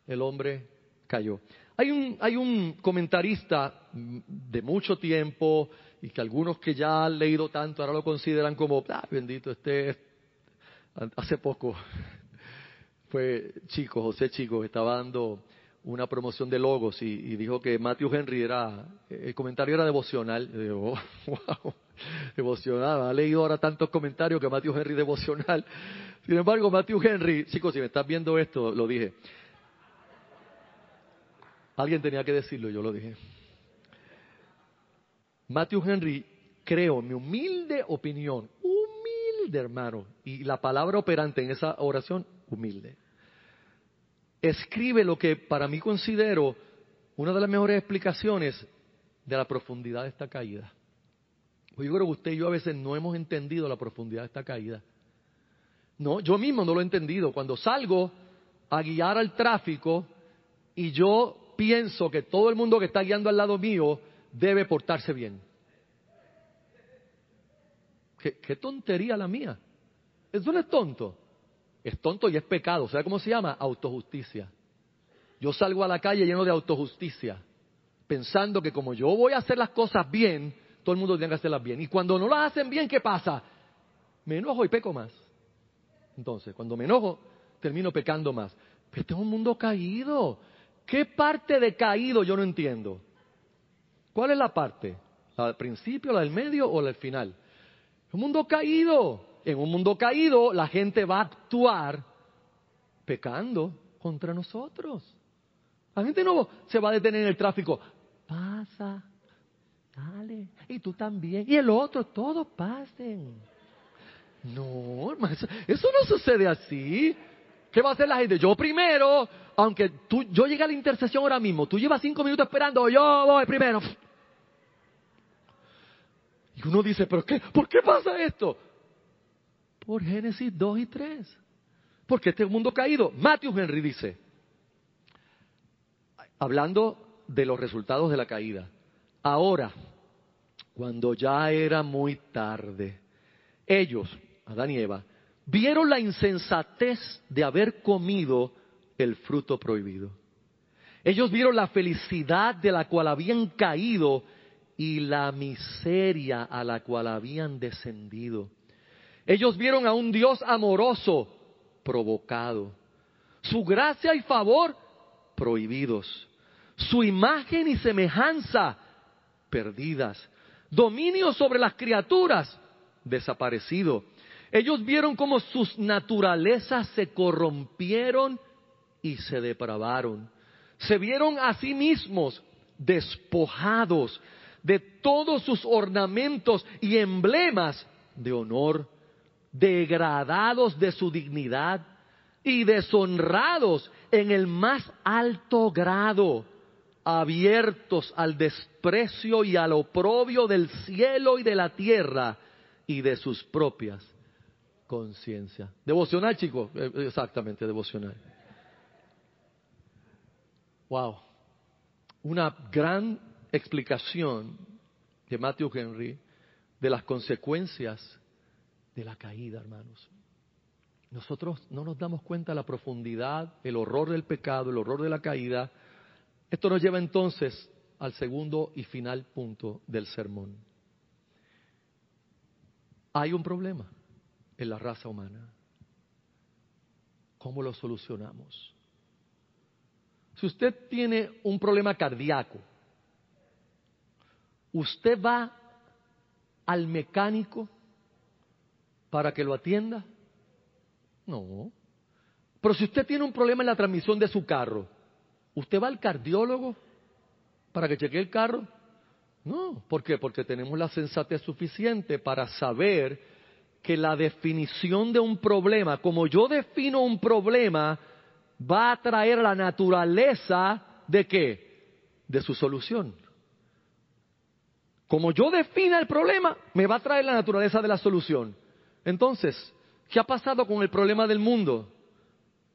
El hombre cayó. Hay un, hay un comentarista de mucho tiempo y que algunos que ya han leído tanto ahora lo consideran como, ah, bendito, este, hace poco [LAUGHS] fue Chico, José Chico, estaba dando una promoción de logos y, dijo que Matthew Henry era, el comentario era devocional. Y digo, [LAUGHS] wow, devocional. Ha leído ahora tantos comentarios que Matthew Henry devocional. Sin embargo, Matthew Henry, chicos, si me estás viendo esto, lo dije. Alguien tenía que decirlo, yo lo dije. Matthew Henry, creo, mi humilde opinión, humilde hermano, y la palabra operante en esa oración, humilde escribe lo que para mí considero una de las mejores explicaciones de la profundidad de esta caída. Pues yo creo que usted y yo a veces no hemos entendido la profundidad de esta caída. No, yo mismo no lo he entendido. Cuando salgo a guiar al tráfico y yo pienso que todo el mundo que está guiando al lado mío debe portarse bien. Qué, tontería la mía. Eso no es tonto. Es tonto y es pecado. ¿Sabe cómo se llama? Autojusticia. Yo salgo a la calle lleno de autojusticia, pensando que como yo voy a hacer las cosas bien, todo el mundo tiene que hacerlas bien. Y cuando no las hacen bien, ¿qué pasa? Me enojo y peco más. Entonces, cuando me enojo, termino pecando más. Pero este es un mundo caído. ¿Qué parte de caído yo no entiendo? ¿Cuál es la parte? ¿La del principio, la del medio o la del final? Un mundo caído en un mundo caído, la gente va a actuar pecando contra nosotros. La gente no se va a detener en el tráfico. Pasa, dale. Y tú también. Y el otro, todos pasen. No, eso, eso no sucede así. ¿Qué va a hacer la gente? Yo primero, aunque tú, yo llegue a la intercesión ahora mismo, tú llevas cinco minutos esperando, yo voy primero. Y uno dice, ¿pero qué? ¿Por qué pasa esto? por Génesis 2 y 3. Porque este mundo caído, Matthew Henry dice, hablando de los resultados de la caída, ahora, cuando ya era muy tarde, ellos, Adán y Eva, vieron la insensatez de haber comido el fruto prohibido. Ellos vieron la felicidad de la cual habían caído y la miseria a la cual habían descendido. Ellos vieron a un Dios amoroso provocado, su gracia y favor prohibidos, su imagen y semejanza perdidas, dominio sobre las criaturas desaparecido. Ellos vieron cómo sus naturalezas se corrompieron y se depravaron. Se vieron a sí mismos despojados de todos sus ornamentos y emblemas de honor degradados de su dignidad y deshonrados en el más alto grado, abiertos al desprecio y al oprobio del cielo y de la tierra y de sus propias conciencia. Devocional, chicos. Eh, exactamente, devocional. Wow. Una gran explicación de Matthew Henry de las consecuencias de la caída, hermanos. Nosotros no nos damos cuenta de la profundidad, el horror del pecado, el horror de la caída. Esto nos lleva entonces al segundo y final punto del sermón. Hay un problema en la raza humana. ¿Cómo lo solucionamos? Si usted tiene un problema cardíaco, ¿usted va al mecánico para que lo atienda? No. Pero si usted tiene un problema en la transmisión de su carro, ¿usted va al cardiólogo para que chequee el carro? No. ¿Por qué? Porque tenemos la sensatez suficiente para saber que la definición de un problema, como yo defino un problema, va a traer la naturaleza de qué? De su solución. Como yo defina el problema, me va a traer la naturaleza de la solución. Entonces, ¿qué ha pasado con el problema del mundo?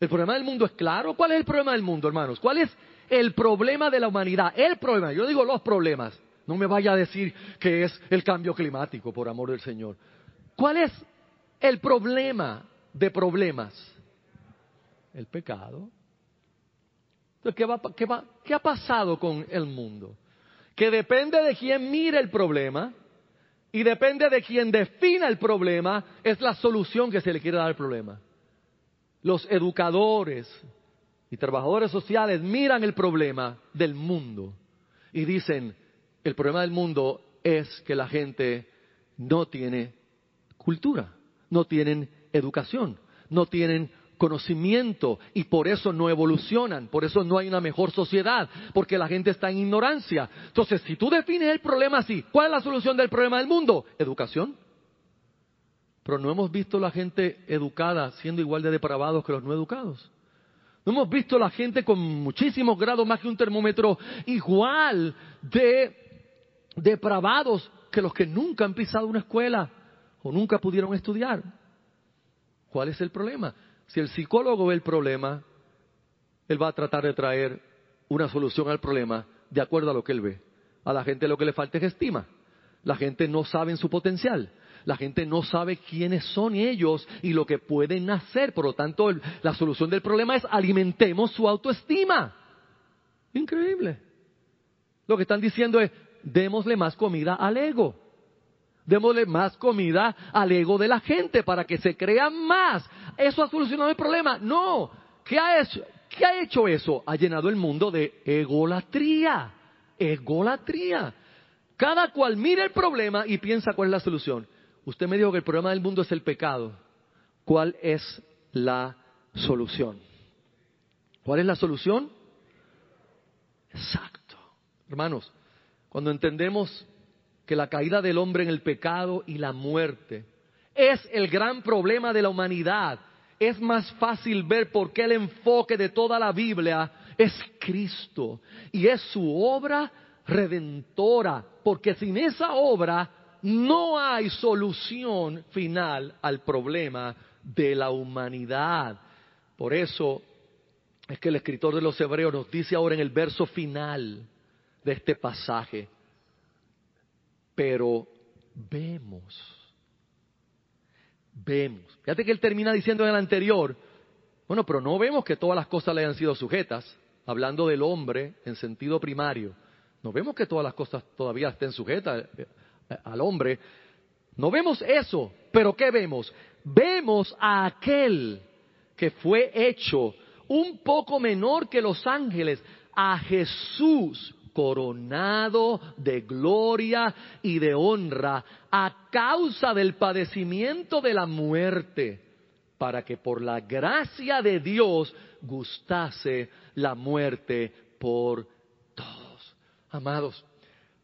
El problema del mundo es claro. ¿Cuál es el problema del mundo, hermanos? ¿Cuál es el problema de la humanidad? El problema, yo digo los problemas. No me vaya a decir que es el cambio climático, por amor del Señor. ¿Cuál es el problema de problemas? El pecado. Entonces, ¿qué, ha pasado con el mundo? Que depende de quién mire el problema y depende de quién defina el problema, es la solución que se le quiere dar al problema. Los educadores y trabajadores sociales miran el problema del mundo y dicen, el problema del mundo es que la gente no tiene cultura, no tienen educación, no tienen conocimiento y por eso no evolucionan, por eso no hay una mejor sociedad, porque la gente está en ignorancia. Entonces, si tú defines el problema así, ¿cuál es la solución del problema del mundo? Educación. Pero no hemos visto la gente educada siendo igual de depravados que los no educados. No hemos visto la gente con muchísimos grados más que un termómetro igual de depravados que los que nunca han pisado una escuela o nunca pudieron estudiar. ¿Cuál es el problema? Si el psicólogo ve el problema, él va a tratar de traer una solución al problema de acuerdo a lo que él ve. A la gente lo que le falta es estima. La gente no sabe en su potencial. La gente no sabe quiénes son ellos y lo que pueden hacer. Por lo tanto, la solución del problema es alimentemos su autoestima. Increíble. Lo que están diciendo es, démosle más comida al ego. Démosle más comida al ego de la gente para que se crean más. ¿Eso ha solucionado el problema? No. ¿Qué ha hecho? ¿Qué ha hecho eso? Ha llenado el mundo de egolatría. Egolatría. Cada cual mira el problema y piensa cuál es la solución. Usted me dijo que el problema del mundo es el pecado. ¿Cuál es la solución? ¿Cuál es la solución? Exacto. Hermanos, cuando entendemos que la caída del hombre en el pecado y la muerte es el gran problema de la humanidad, es más fácil ver por qué el enfoque de toda la Biblia es Cristo y es su obra redentora, porque sin esa obra no hay solución final al problema de la humanidad. Por eso es que el escritor de los Hebreos nos dice ahora en el verso final de este pasaje, pero vemos, vemos. Fíjate que él termina diciendo en el anterior, bueno, pero no vemos que todas las cosas le hayan sido sujetas, hablando del hombre en sentido primario. No vemos que todas las cosas todavía estén sujetas eh, al hombre. No vemos eso, pero ¿qué vemos? Vemos a aquel que fue hecho un poco menor que los ángeles, a Jesús coronado de gloria y de honra a causa del padecimiento de la muerte, para que por la gracia de Dios gustase la muerte por todos. Amados,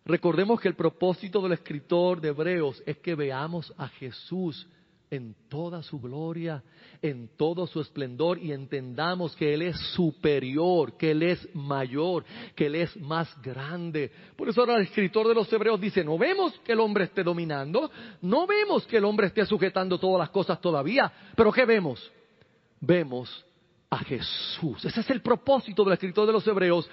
recordemos que el propósito del escritor de Hebreos es que veamos a Jesús en toda su gloria, en todo su esplendor y entendamos que Él es superior, que Él es mayor, que Él es más grande. Por eso ahora el escritor de los Hebreos dice, no vemos que el hombre esté dominando, no vemos que el hombre esté sujetando todas las cosas todavía, pero ¿qué vemos? Vemos a Jesús. Ese es el propósito del escritor de los Hebreos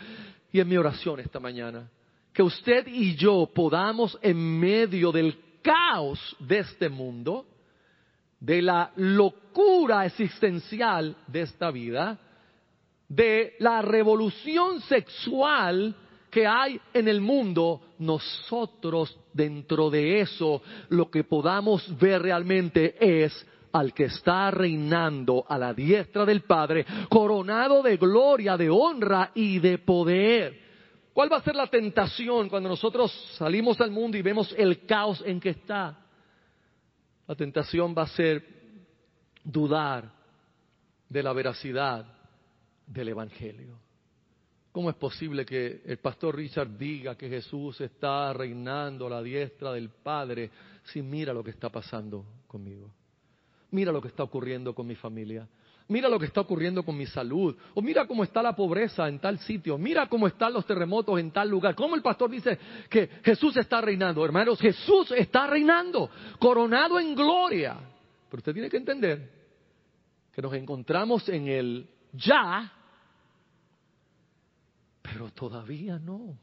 y en mi oración esta mañana. Que usted y yo podamos en medio del caos de este mundo, de la locura existencial de esta vida, de la revolución sexual que hay en el mundo, nosotros dentro de eso lo que podamos ver realmente es al que está reinando a la diestra del Padre, coronado de gloria, de honra y de poder. ¿Cuál va a ser la tentación cuando nosotros salimos al mundo y vemos el caos en que está? La tentación va a ser dudar de la veracidad del Evangelio. ¿Cómo es posible que el pastor Richard diga que Jesús está reinando a la diestra del Padre si mira lo que está pasando conmigo? Mira lo que está ocurriendo con mi familia. Mira lo que está ocurriendo con mi salud. O mira cómo está la pobreza en tal sitio. Mira cómo están los terremotos en tal lugar. ¿Cómo el pastor dice que Jesús está reinando? Hermanos, Jesús está reinando, coronado en gloria. Pero usted tiene que entender que nos encontramos en el ya, pero todavía no.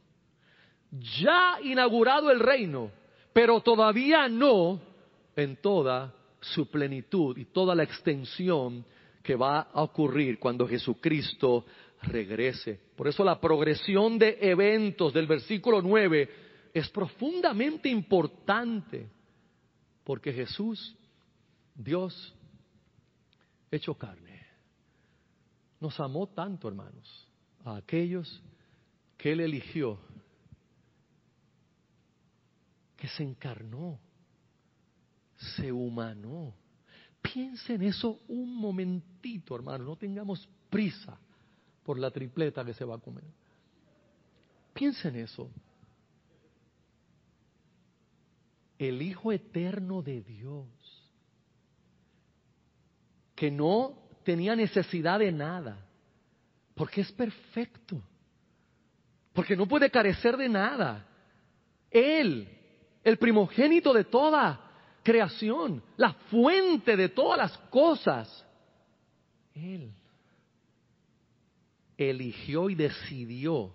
Ya inaugurado el reino, pero todavía no en toda su plenitud y toda la extensión que va a ocurrir cuando Jesucristo regrese. Por eso la progresión de eventos del versículo 9 es profundamente importante, porque Jesús, Dios, hecho carne, nos amó tanto, hermanos, a aquellos que Él eligió, que se encarnó, se humanó Piensa en eso un momentito, hermano. No tengamos prisa por la tripleta que se va a comer. Piensa en eso. El Hijo Eterno de Dios, que no tenía necesidad de nada, porque es perfecto, porque no puede carecer de nada. Él, el primogénito de toda creación, la fuente de todas las cosas. Él eligió y decidió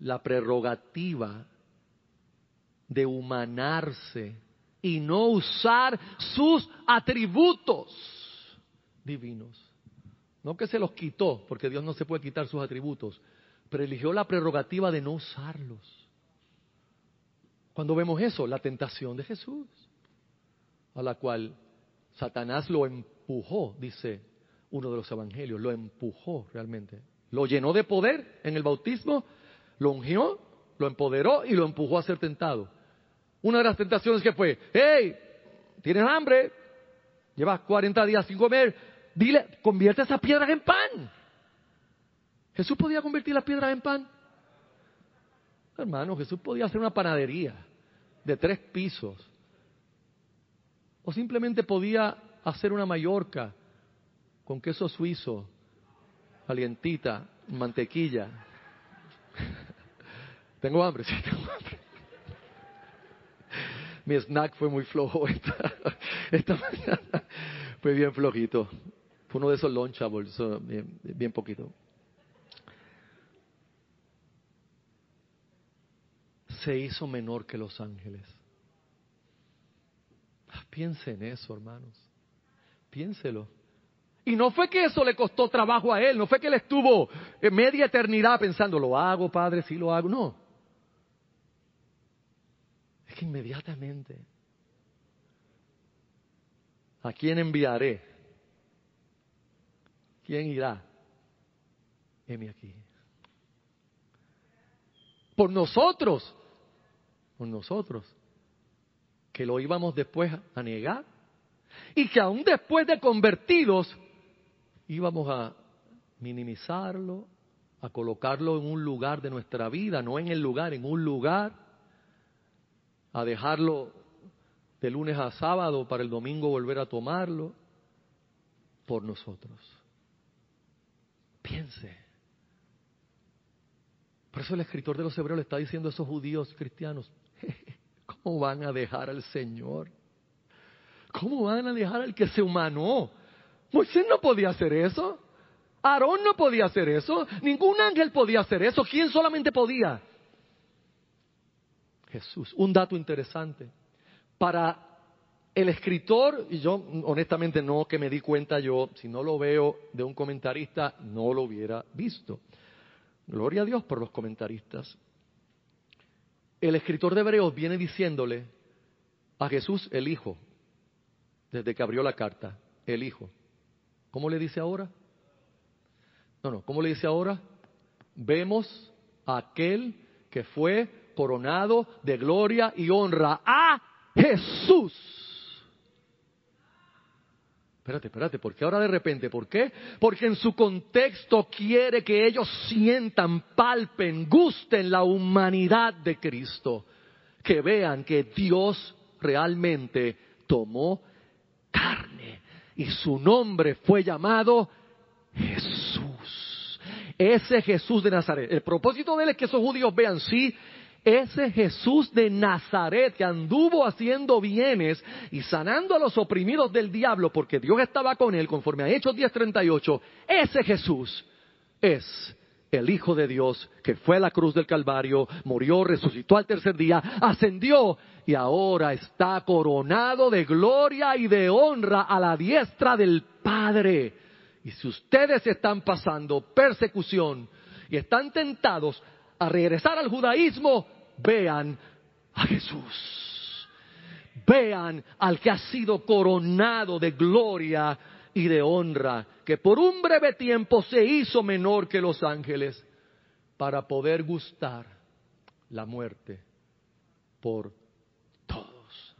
la prerrogativa de humanarse y no usar sus atributos divinos. No que se los quitó, porque Dios no se puede quitar sus atributos, pero eligió la prerrogativa de no usarlos. Cuando vemos eso, la tentación de Jesús, a la cual Satanás lo empujó, dice uno de los evangelios, lo empujó realmente. Lo llenó de poder en el bautismo, lo ungió, lo empoderó y lo empujó a ser tentado. Una de las tentaciones que fue, hey, tienes hambre, llevas 40 días sin comer, dile, convierte esas piedras en pan. Jesús podía convertir las piedras en pan. Hermano, Jesús podía hacer una panadería de tres pisos. O simplemente podía hacer una mallorca con queso suizo, calientita, mantequilla. [LAUGHS] tengo hambre, sí, tengo hambre. [LAUGHS] Mi snack fue muy flojo [LAUGHS] esta, mañana. Fue bien flojito. Fue uno de esos lunchables, bien poquito. Se hizo menor que los ángeles. Ah, piense en eso, hermanos. Piénselo. Y no fue que eso le costó trabajo a él, no fue que él estuvo media eternidad pensando, lo hago, Padre, sí lo hago. No. Es que inmediatamente, ¿a quién enviaré? ¿Quién irá? Heme aquí. Por nosotros con nosotros, que lo íbamos después a negar y que aún después de convertidos íbamos a minimizarlo, a colocarlo en un lugar de nuestra vida, no en el lugar, en un lugar, a dejarlo de lunes a sábado para el domingo volver a tomarlo por nosotros. Piense. Por eso el escritor de los Hebreos le está diciendo a esos judíos cristianos, [LAUGHS] ¿cómo van a dejar al Señor? ¿Cómo van a dejar al que se humanó? Moisés no podía hacer eso. Aarón no podía hacer eso. Ningún ángel podía hacer eso. ¿Quién solamente podía? Jesús. Un dato interesante. Para el escritor, y yo honestamente no que me di cuenta yo, si no lo veo de un comentarista, no lo hubiera visto. Gloria a Dios por los comentaristas. El escritor de Hebreos viene diciéndole a Jesús el Hijo, desde que abrió la carta, el Hijo. ¿Cómo le dice ahora? No, no, ¿cómo le dice ahora? Vemos a aquel que fue coronado de gloria y honra a Jesús. Espérate, espérate, ¿por qué ahora de repente? ¿Por qué? Porque en su contexto quiere que ellos sientan, palpen, gusten la humanidad de Cristo. Que vean que Dios realmente tomó carne y su nombre fue llamado Jesús. Ese Jesús de Nazaret. El propósito de él es que esos judíos vean, sí, ese Jesús de Nazaret que anduvo haciendo bienes y sanando a los oprimidos del diablo porque Dios estaba con él conforme a Hechos 10:38, ese Jesús es el Hijo de Dios que fue a la cruz del Calvario, murió, resucitó al tercer día, ascendió y ahora está coronado de gloria y de honra a la diestra del Padre. Y si ustedes están pasando persecución y están tentados a regresar al judaísmo, vean a Jesús. Vean al que ha sido coronado de gloria y de honra, que por un breve tiempo se hizo menor que los ángeles para poder gustar la muerte por todos.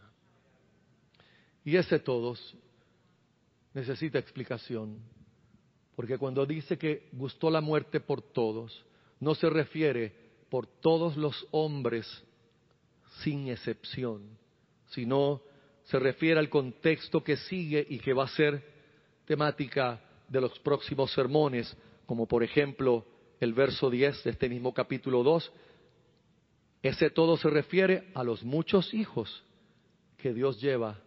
Y ese todos necesita explicación, porque cuando dice que gustó la muerte por todos, no se refiere por todos los hombres sin excepción, sino se refiere al contexto que sigue y que va a ser temática de los próximos sermones, como por ejemplo el verso 10 de este mismo capítulo 2. Ese todo se refiere a los muchos hijos que Dios lleva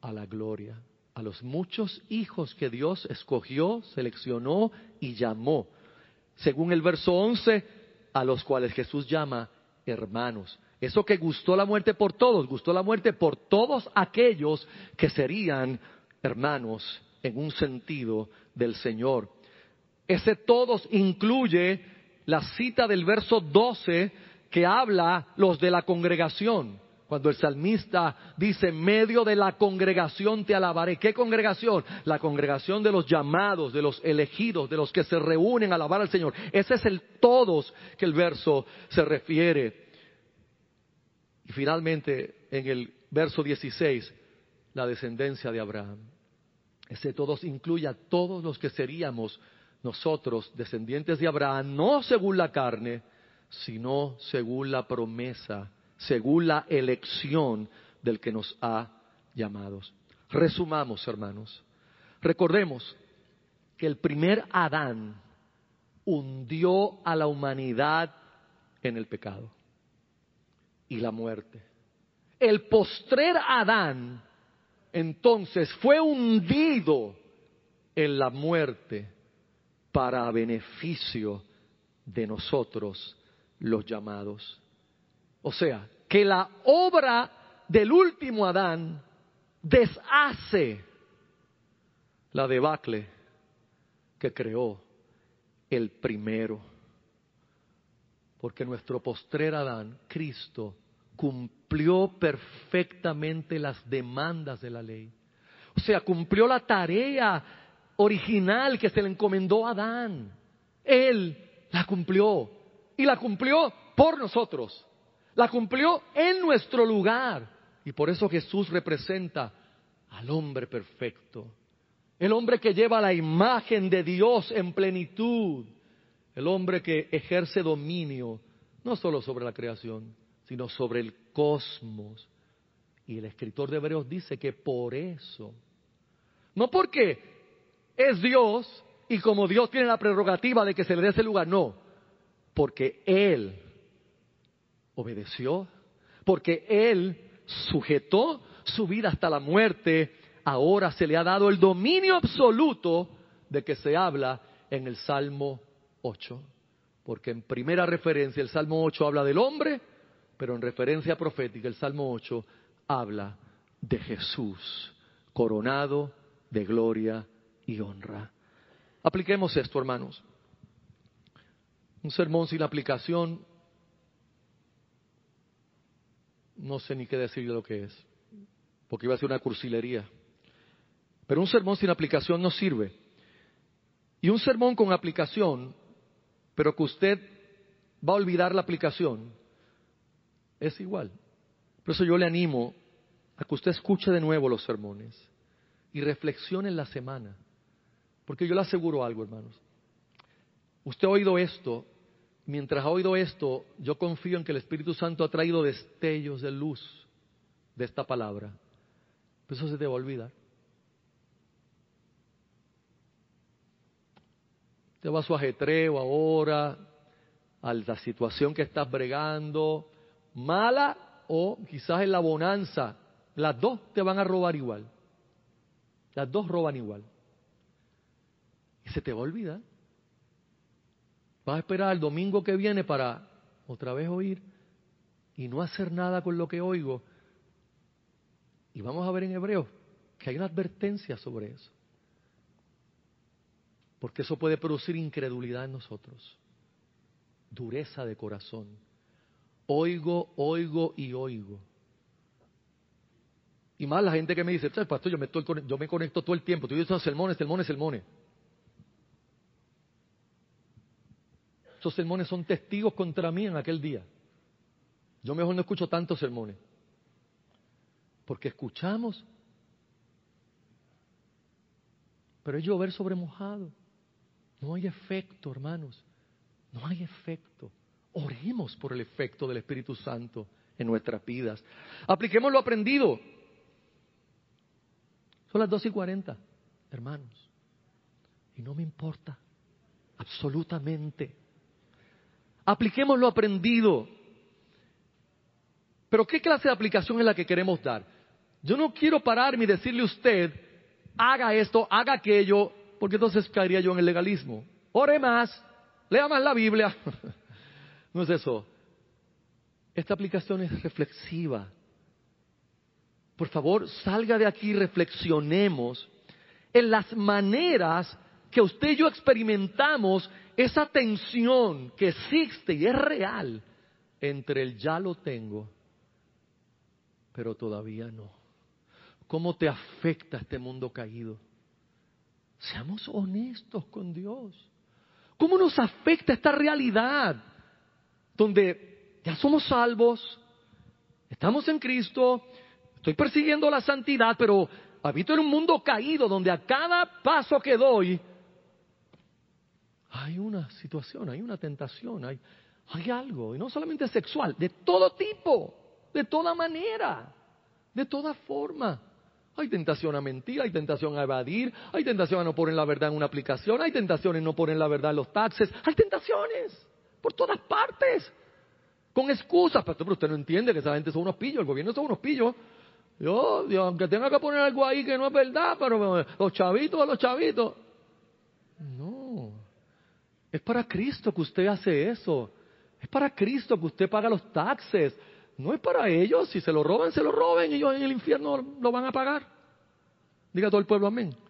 a la gloria, a los muchos hijos que Dios escogió, seleccionó y llamó según el verso 11, a los cuales Jesús llama hermanos. Eso que gustó la muerte por todos, gustó la muerte por todos aquellos que serían hermanos en un sentido del Señor. Ese todos incluye la cita del verso 12 que habla los de la congregación. Cuando el salmista dice, medio de la congregación te alabaré. ¿Qué congregación? La congregación de los llamados, de los elegidos, de los que se reúnen a alabar al Señor. Ese es el todos que el verso se refiere. Y finalmente, en el verso 16, la descendencia de Abraham. Ese todos incluye a todos los que seríamos nosotros, descendientes de Abraham, no según la carne, sino según la promesa según la elección del que nos ha llamados. Resumamos, hermanos. Recordemos que el primer Adán hundió a la humanidad en el pecado y la muerte. El postrer Adán entonces fue hundido en la muerte para beneficio de nosotros los llamados. O sea, que la obra del último Adán deshace la debacle que creó el primero. Porque nuestro postrer Adán, Cristo, cumplió perfectamente las demandas de la ley. O sea, cumplió la tarea original que se le encomendó a Adán. Él la cumplió. Y la cumplió por nosotros la cumplió en nuestro lugar. Y por eso Jesús representa al hombre perfecto, el hombre que lleva la imagen de Dios en plenitud, el hombre que ejerce dominio no solo sobre la creación, sino sobre el cosmos. Y el escritor de Hebreos dice que por eso, no porque es Dios y como Dios tiene la prerrogativa de que se le dé ese lugar, no, porque Él obedeció, porque Él sujetó su vida hasta la muerte, ahora se le ha dado el dominio absoluto de que se habla en el Salmo 8. Porque en primera referencia el Salmo 8 habla del hombre, pero en referencia profética el Salmo 8 habla de Jesús, coronado de gloria y honra. Apliquemos esto, hermanos. Un sermón sin aplicación, no sé ni qué decir de lo que es, porque iba a ser una cursilería. Pero un sermón sin aplicación no sirve. Y un sermón con aplicación, pero que usted va a olvidar la aplicación, es igual. Por eso yo le animo a que usted escuche de nuevo los sermones y reflexione en la semana. Porque yo le aseguro algo, hermanos. Usted ha oído esto, mientras ha oído esto, yo confío en que el Espíritu Santo ha traído destellos de luz de esta palabra. Pero eso se te va a olvidar. Te va a su ajetreo ahora, a la situación que estás bregando, mala o quizás en la bonanza. Las dos te van a robar igual. Las dos roban igual. Y se te va a olvidar. Vas a esperar el domingo que viene para otra vez oír y no hacer nada con lo que oigo. Y vamos a ver en Hebreo que hay una advertencia sobre eso porque eso puede producir incredulidad en nosotros, dureza de corazón. Oigo, oigo y oigo. Y más la gente que me dice, pastor, yo me, estoy, yo me conecto todo el tiempo, estoy diciendo sermones, sermones, sermones. Sermones son testigos contra mí en aquel día. Yo mejor no escucho tantos sermones. Porque escuchamos, pero es llover sobre mojado. No hay efecto, hermanos. No hay efecto. Oremos por el efecto del Espíritu Santo en nuestras vidas. Apliquemos lo aprendido. Son las dos y cuarenta, hermanos. Y no me importa. Absolutamente. Apliquemos lo aprendido. Pero ¿qué clase de aplicación es la que queremos dar? Yo no quiero pararme y decirle a usted, haga esto, haga aquello, porque entonces caería yo en el legalismo. Ore más, lea más la Biblia. [LAUGHS] no es eso. Esta aplicación es reflexiva. Por favor, salga de aquí y reflexionemos en las maneras que usted y yo experimentamos esa tensión que existe y es real entre el ya lo tengo, pero todavía no. ¿Cómo te afecta este mundo caído? Seamos honestos con Dios. ¿Cómo nos afecta esta realidad donde ya somos salvos, estamos en Cristo, estoy persiguiendo la santidad, pero habito en un mundo caído donde a cada paso que doy hay una situación, hay una tentación, hay, hay algo, y no solamente sexual, de todo tipo, de toda manera, de toda forma. Hay tentación a mentir, hay tentación a evadir, hay tentación a no poner la verdad en una aplicación, hay tentación en no poner la verdad en los taxes, hay tentaciones por todas partes, con excusas. pero usted no entiende que esa gente son unos pillos, el gobierno son unos pillos. Yo, aunque tenga que poner algo ahí que no es verdad, pero los chavitos, los chavitos. No, es para Cristo que usted hace eso. Es para Cristo que usted paga los taxes. No es para ellos. Si se lo roban, se lo roben. Ellos en el infierno lo van a pagar. Diga todo el pueblo amén. [LAUGHS]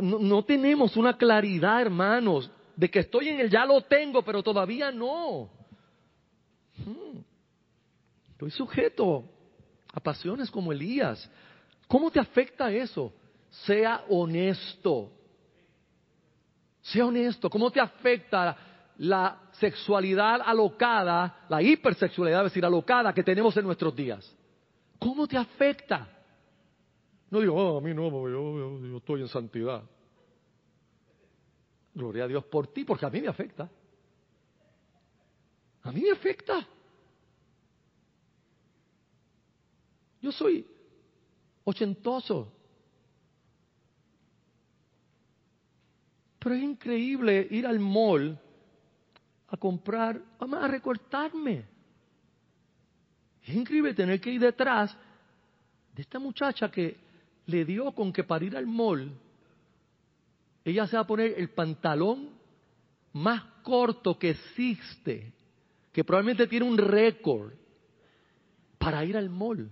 No, tenemos una claridad, hermanos, de que estoy en el ya lo tengo, pero todavía no. Hmm. Estoy sujeto a pasiones como Elías. ¿Cómo te afecta eso? Sea honesto. Sea honesto. ¿Cómo te afecta la sexualidad alocada, la hipersexualidad, es decir, alocada que tenemos en nuestros días. ¿Cómo te afecta? No digo, oh, a mí no, yo, yo estoy en santidad. Gloria a Dios por ti, porque a mí me afecta. A mí me afecta. Yo soy ochentoso. Pero es increíble ir al mall a comprar, a recortarme. Es increíble tener que ir detrás de esta muchacha que le dio con que para ir al mall, ella se va a poner el pantalón más corto que existe, que probablemente tiene un récord para ir al mall.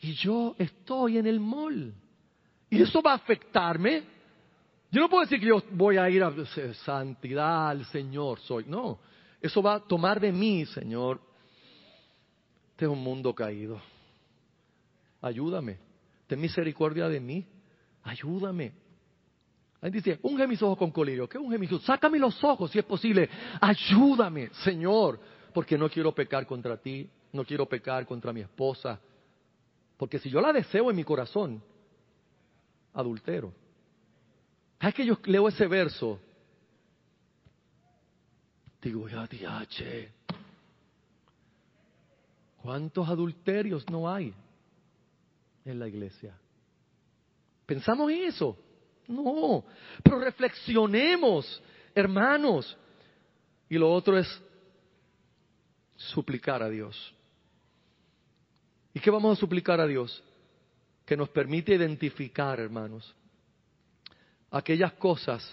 Y yo estoy en el mall. Y eso va a afectarme. Yo no puedo decir que yo voy a ir a santidad al Señor, soy. No, eso va a tomar de mí, Señor. Este es un mundo caído. Ayúdame. Ten misericordia de mí. Ayúdame. Ahí dice, unge mis ojos con colirio. ¿Qué unge mis ojos? Sácame los ojos si es posible. Ayúdame, Señor, porque no quiero pecar contra ti. No quiero pecar contra mi esposa. Porque si yo la deseo en mi corazón, adultero. ¿Sabes que yo leo ese verso? Digo, ya, diache. ¿Cuántos adulterios no hay en la iglesia? ¿Pensamos en eso? No, pero reflexionemos, hermanos. Y lo otro es suplicar a Dios. ¿Y qué vamos a suplicar a Dios? Que nos permite identificar, hermanos, aquellas cosas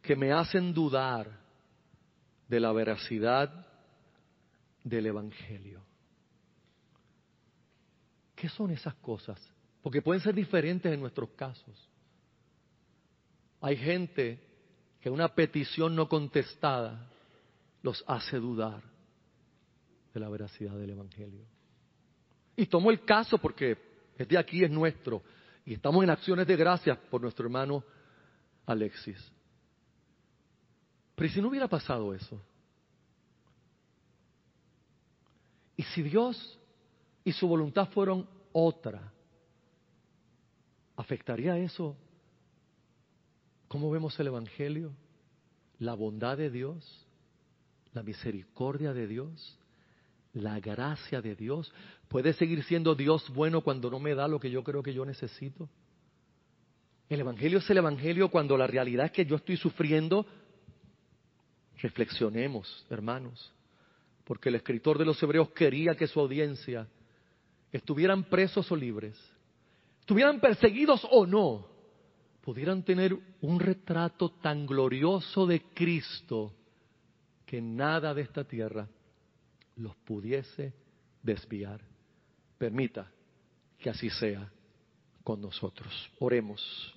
que me hacen dudar de la veracidad del Evangelio. ¿Qué son esas cosas? Porque pueden ser diferentes en nuestros casos. Hay gente que una petición no contestada los hace dudar de la veracidad del Evangelio. Y tomo el caso porque este aquí es nuestro y estamos en acciones de gracias por nuestro hermano Alexis. Pero ¿y si no hubiera pasado eso? ¿Y si Dios y su voluntad fueron otra? ¿Afectaría eso cómo vemos el Evangelio? La bondad de Dios, la misericordia de Dios, la gracia de Dios. ¿Puede seguir siendo Dios bueno cuando no me da lo que yo creo que yo necesito? El Evangelio es el Evangelio cuando la realidad es que yo estoy sufriendo. Reflexionemos, hermanos, porque el escritor de los Hebreos quería que su audiencia estuvieran presos o libres, estuvieran perseguidos o no, pudieran tener un retrato tan glorioso de Cristo que nada de esta tierra los pudiese desviar. Permita que así sea con nosotros. Oremos.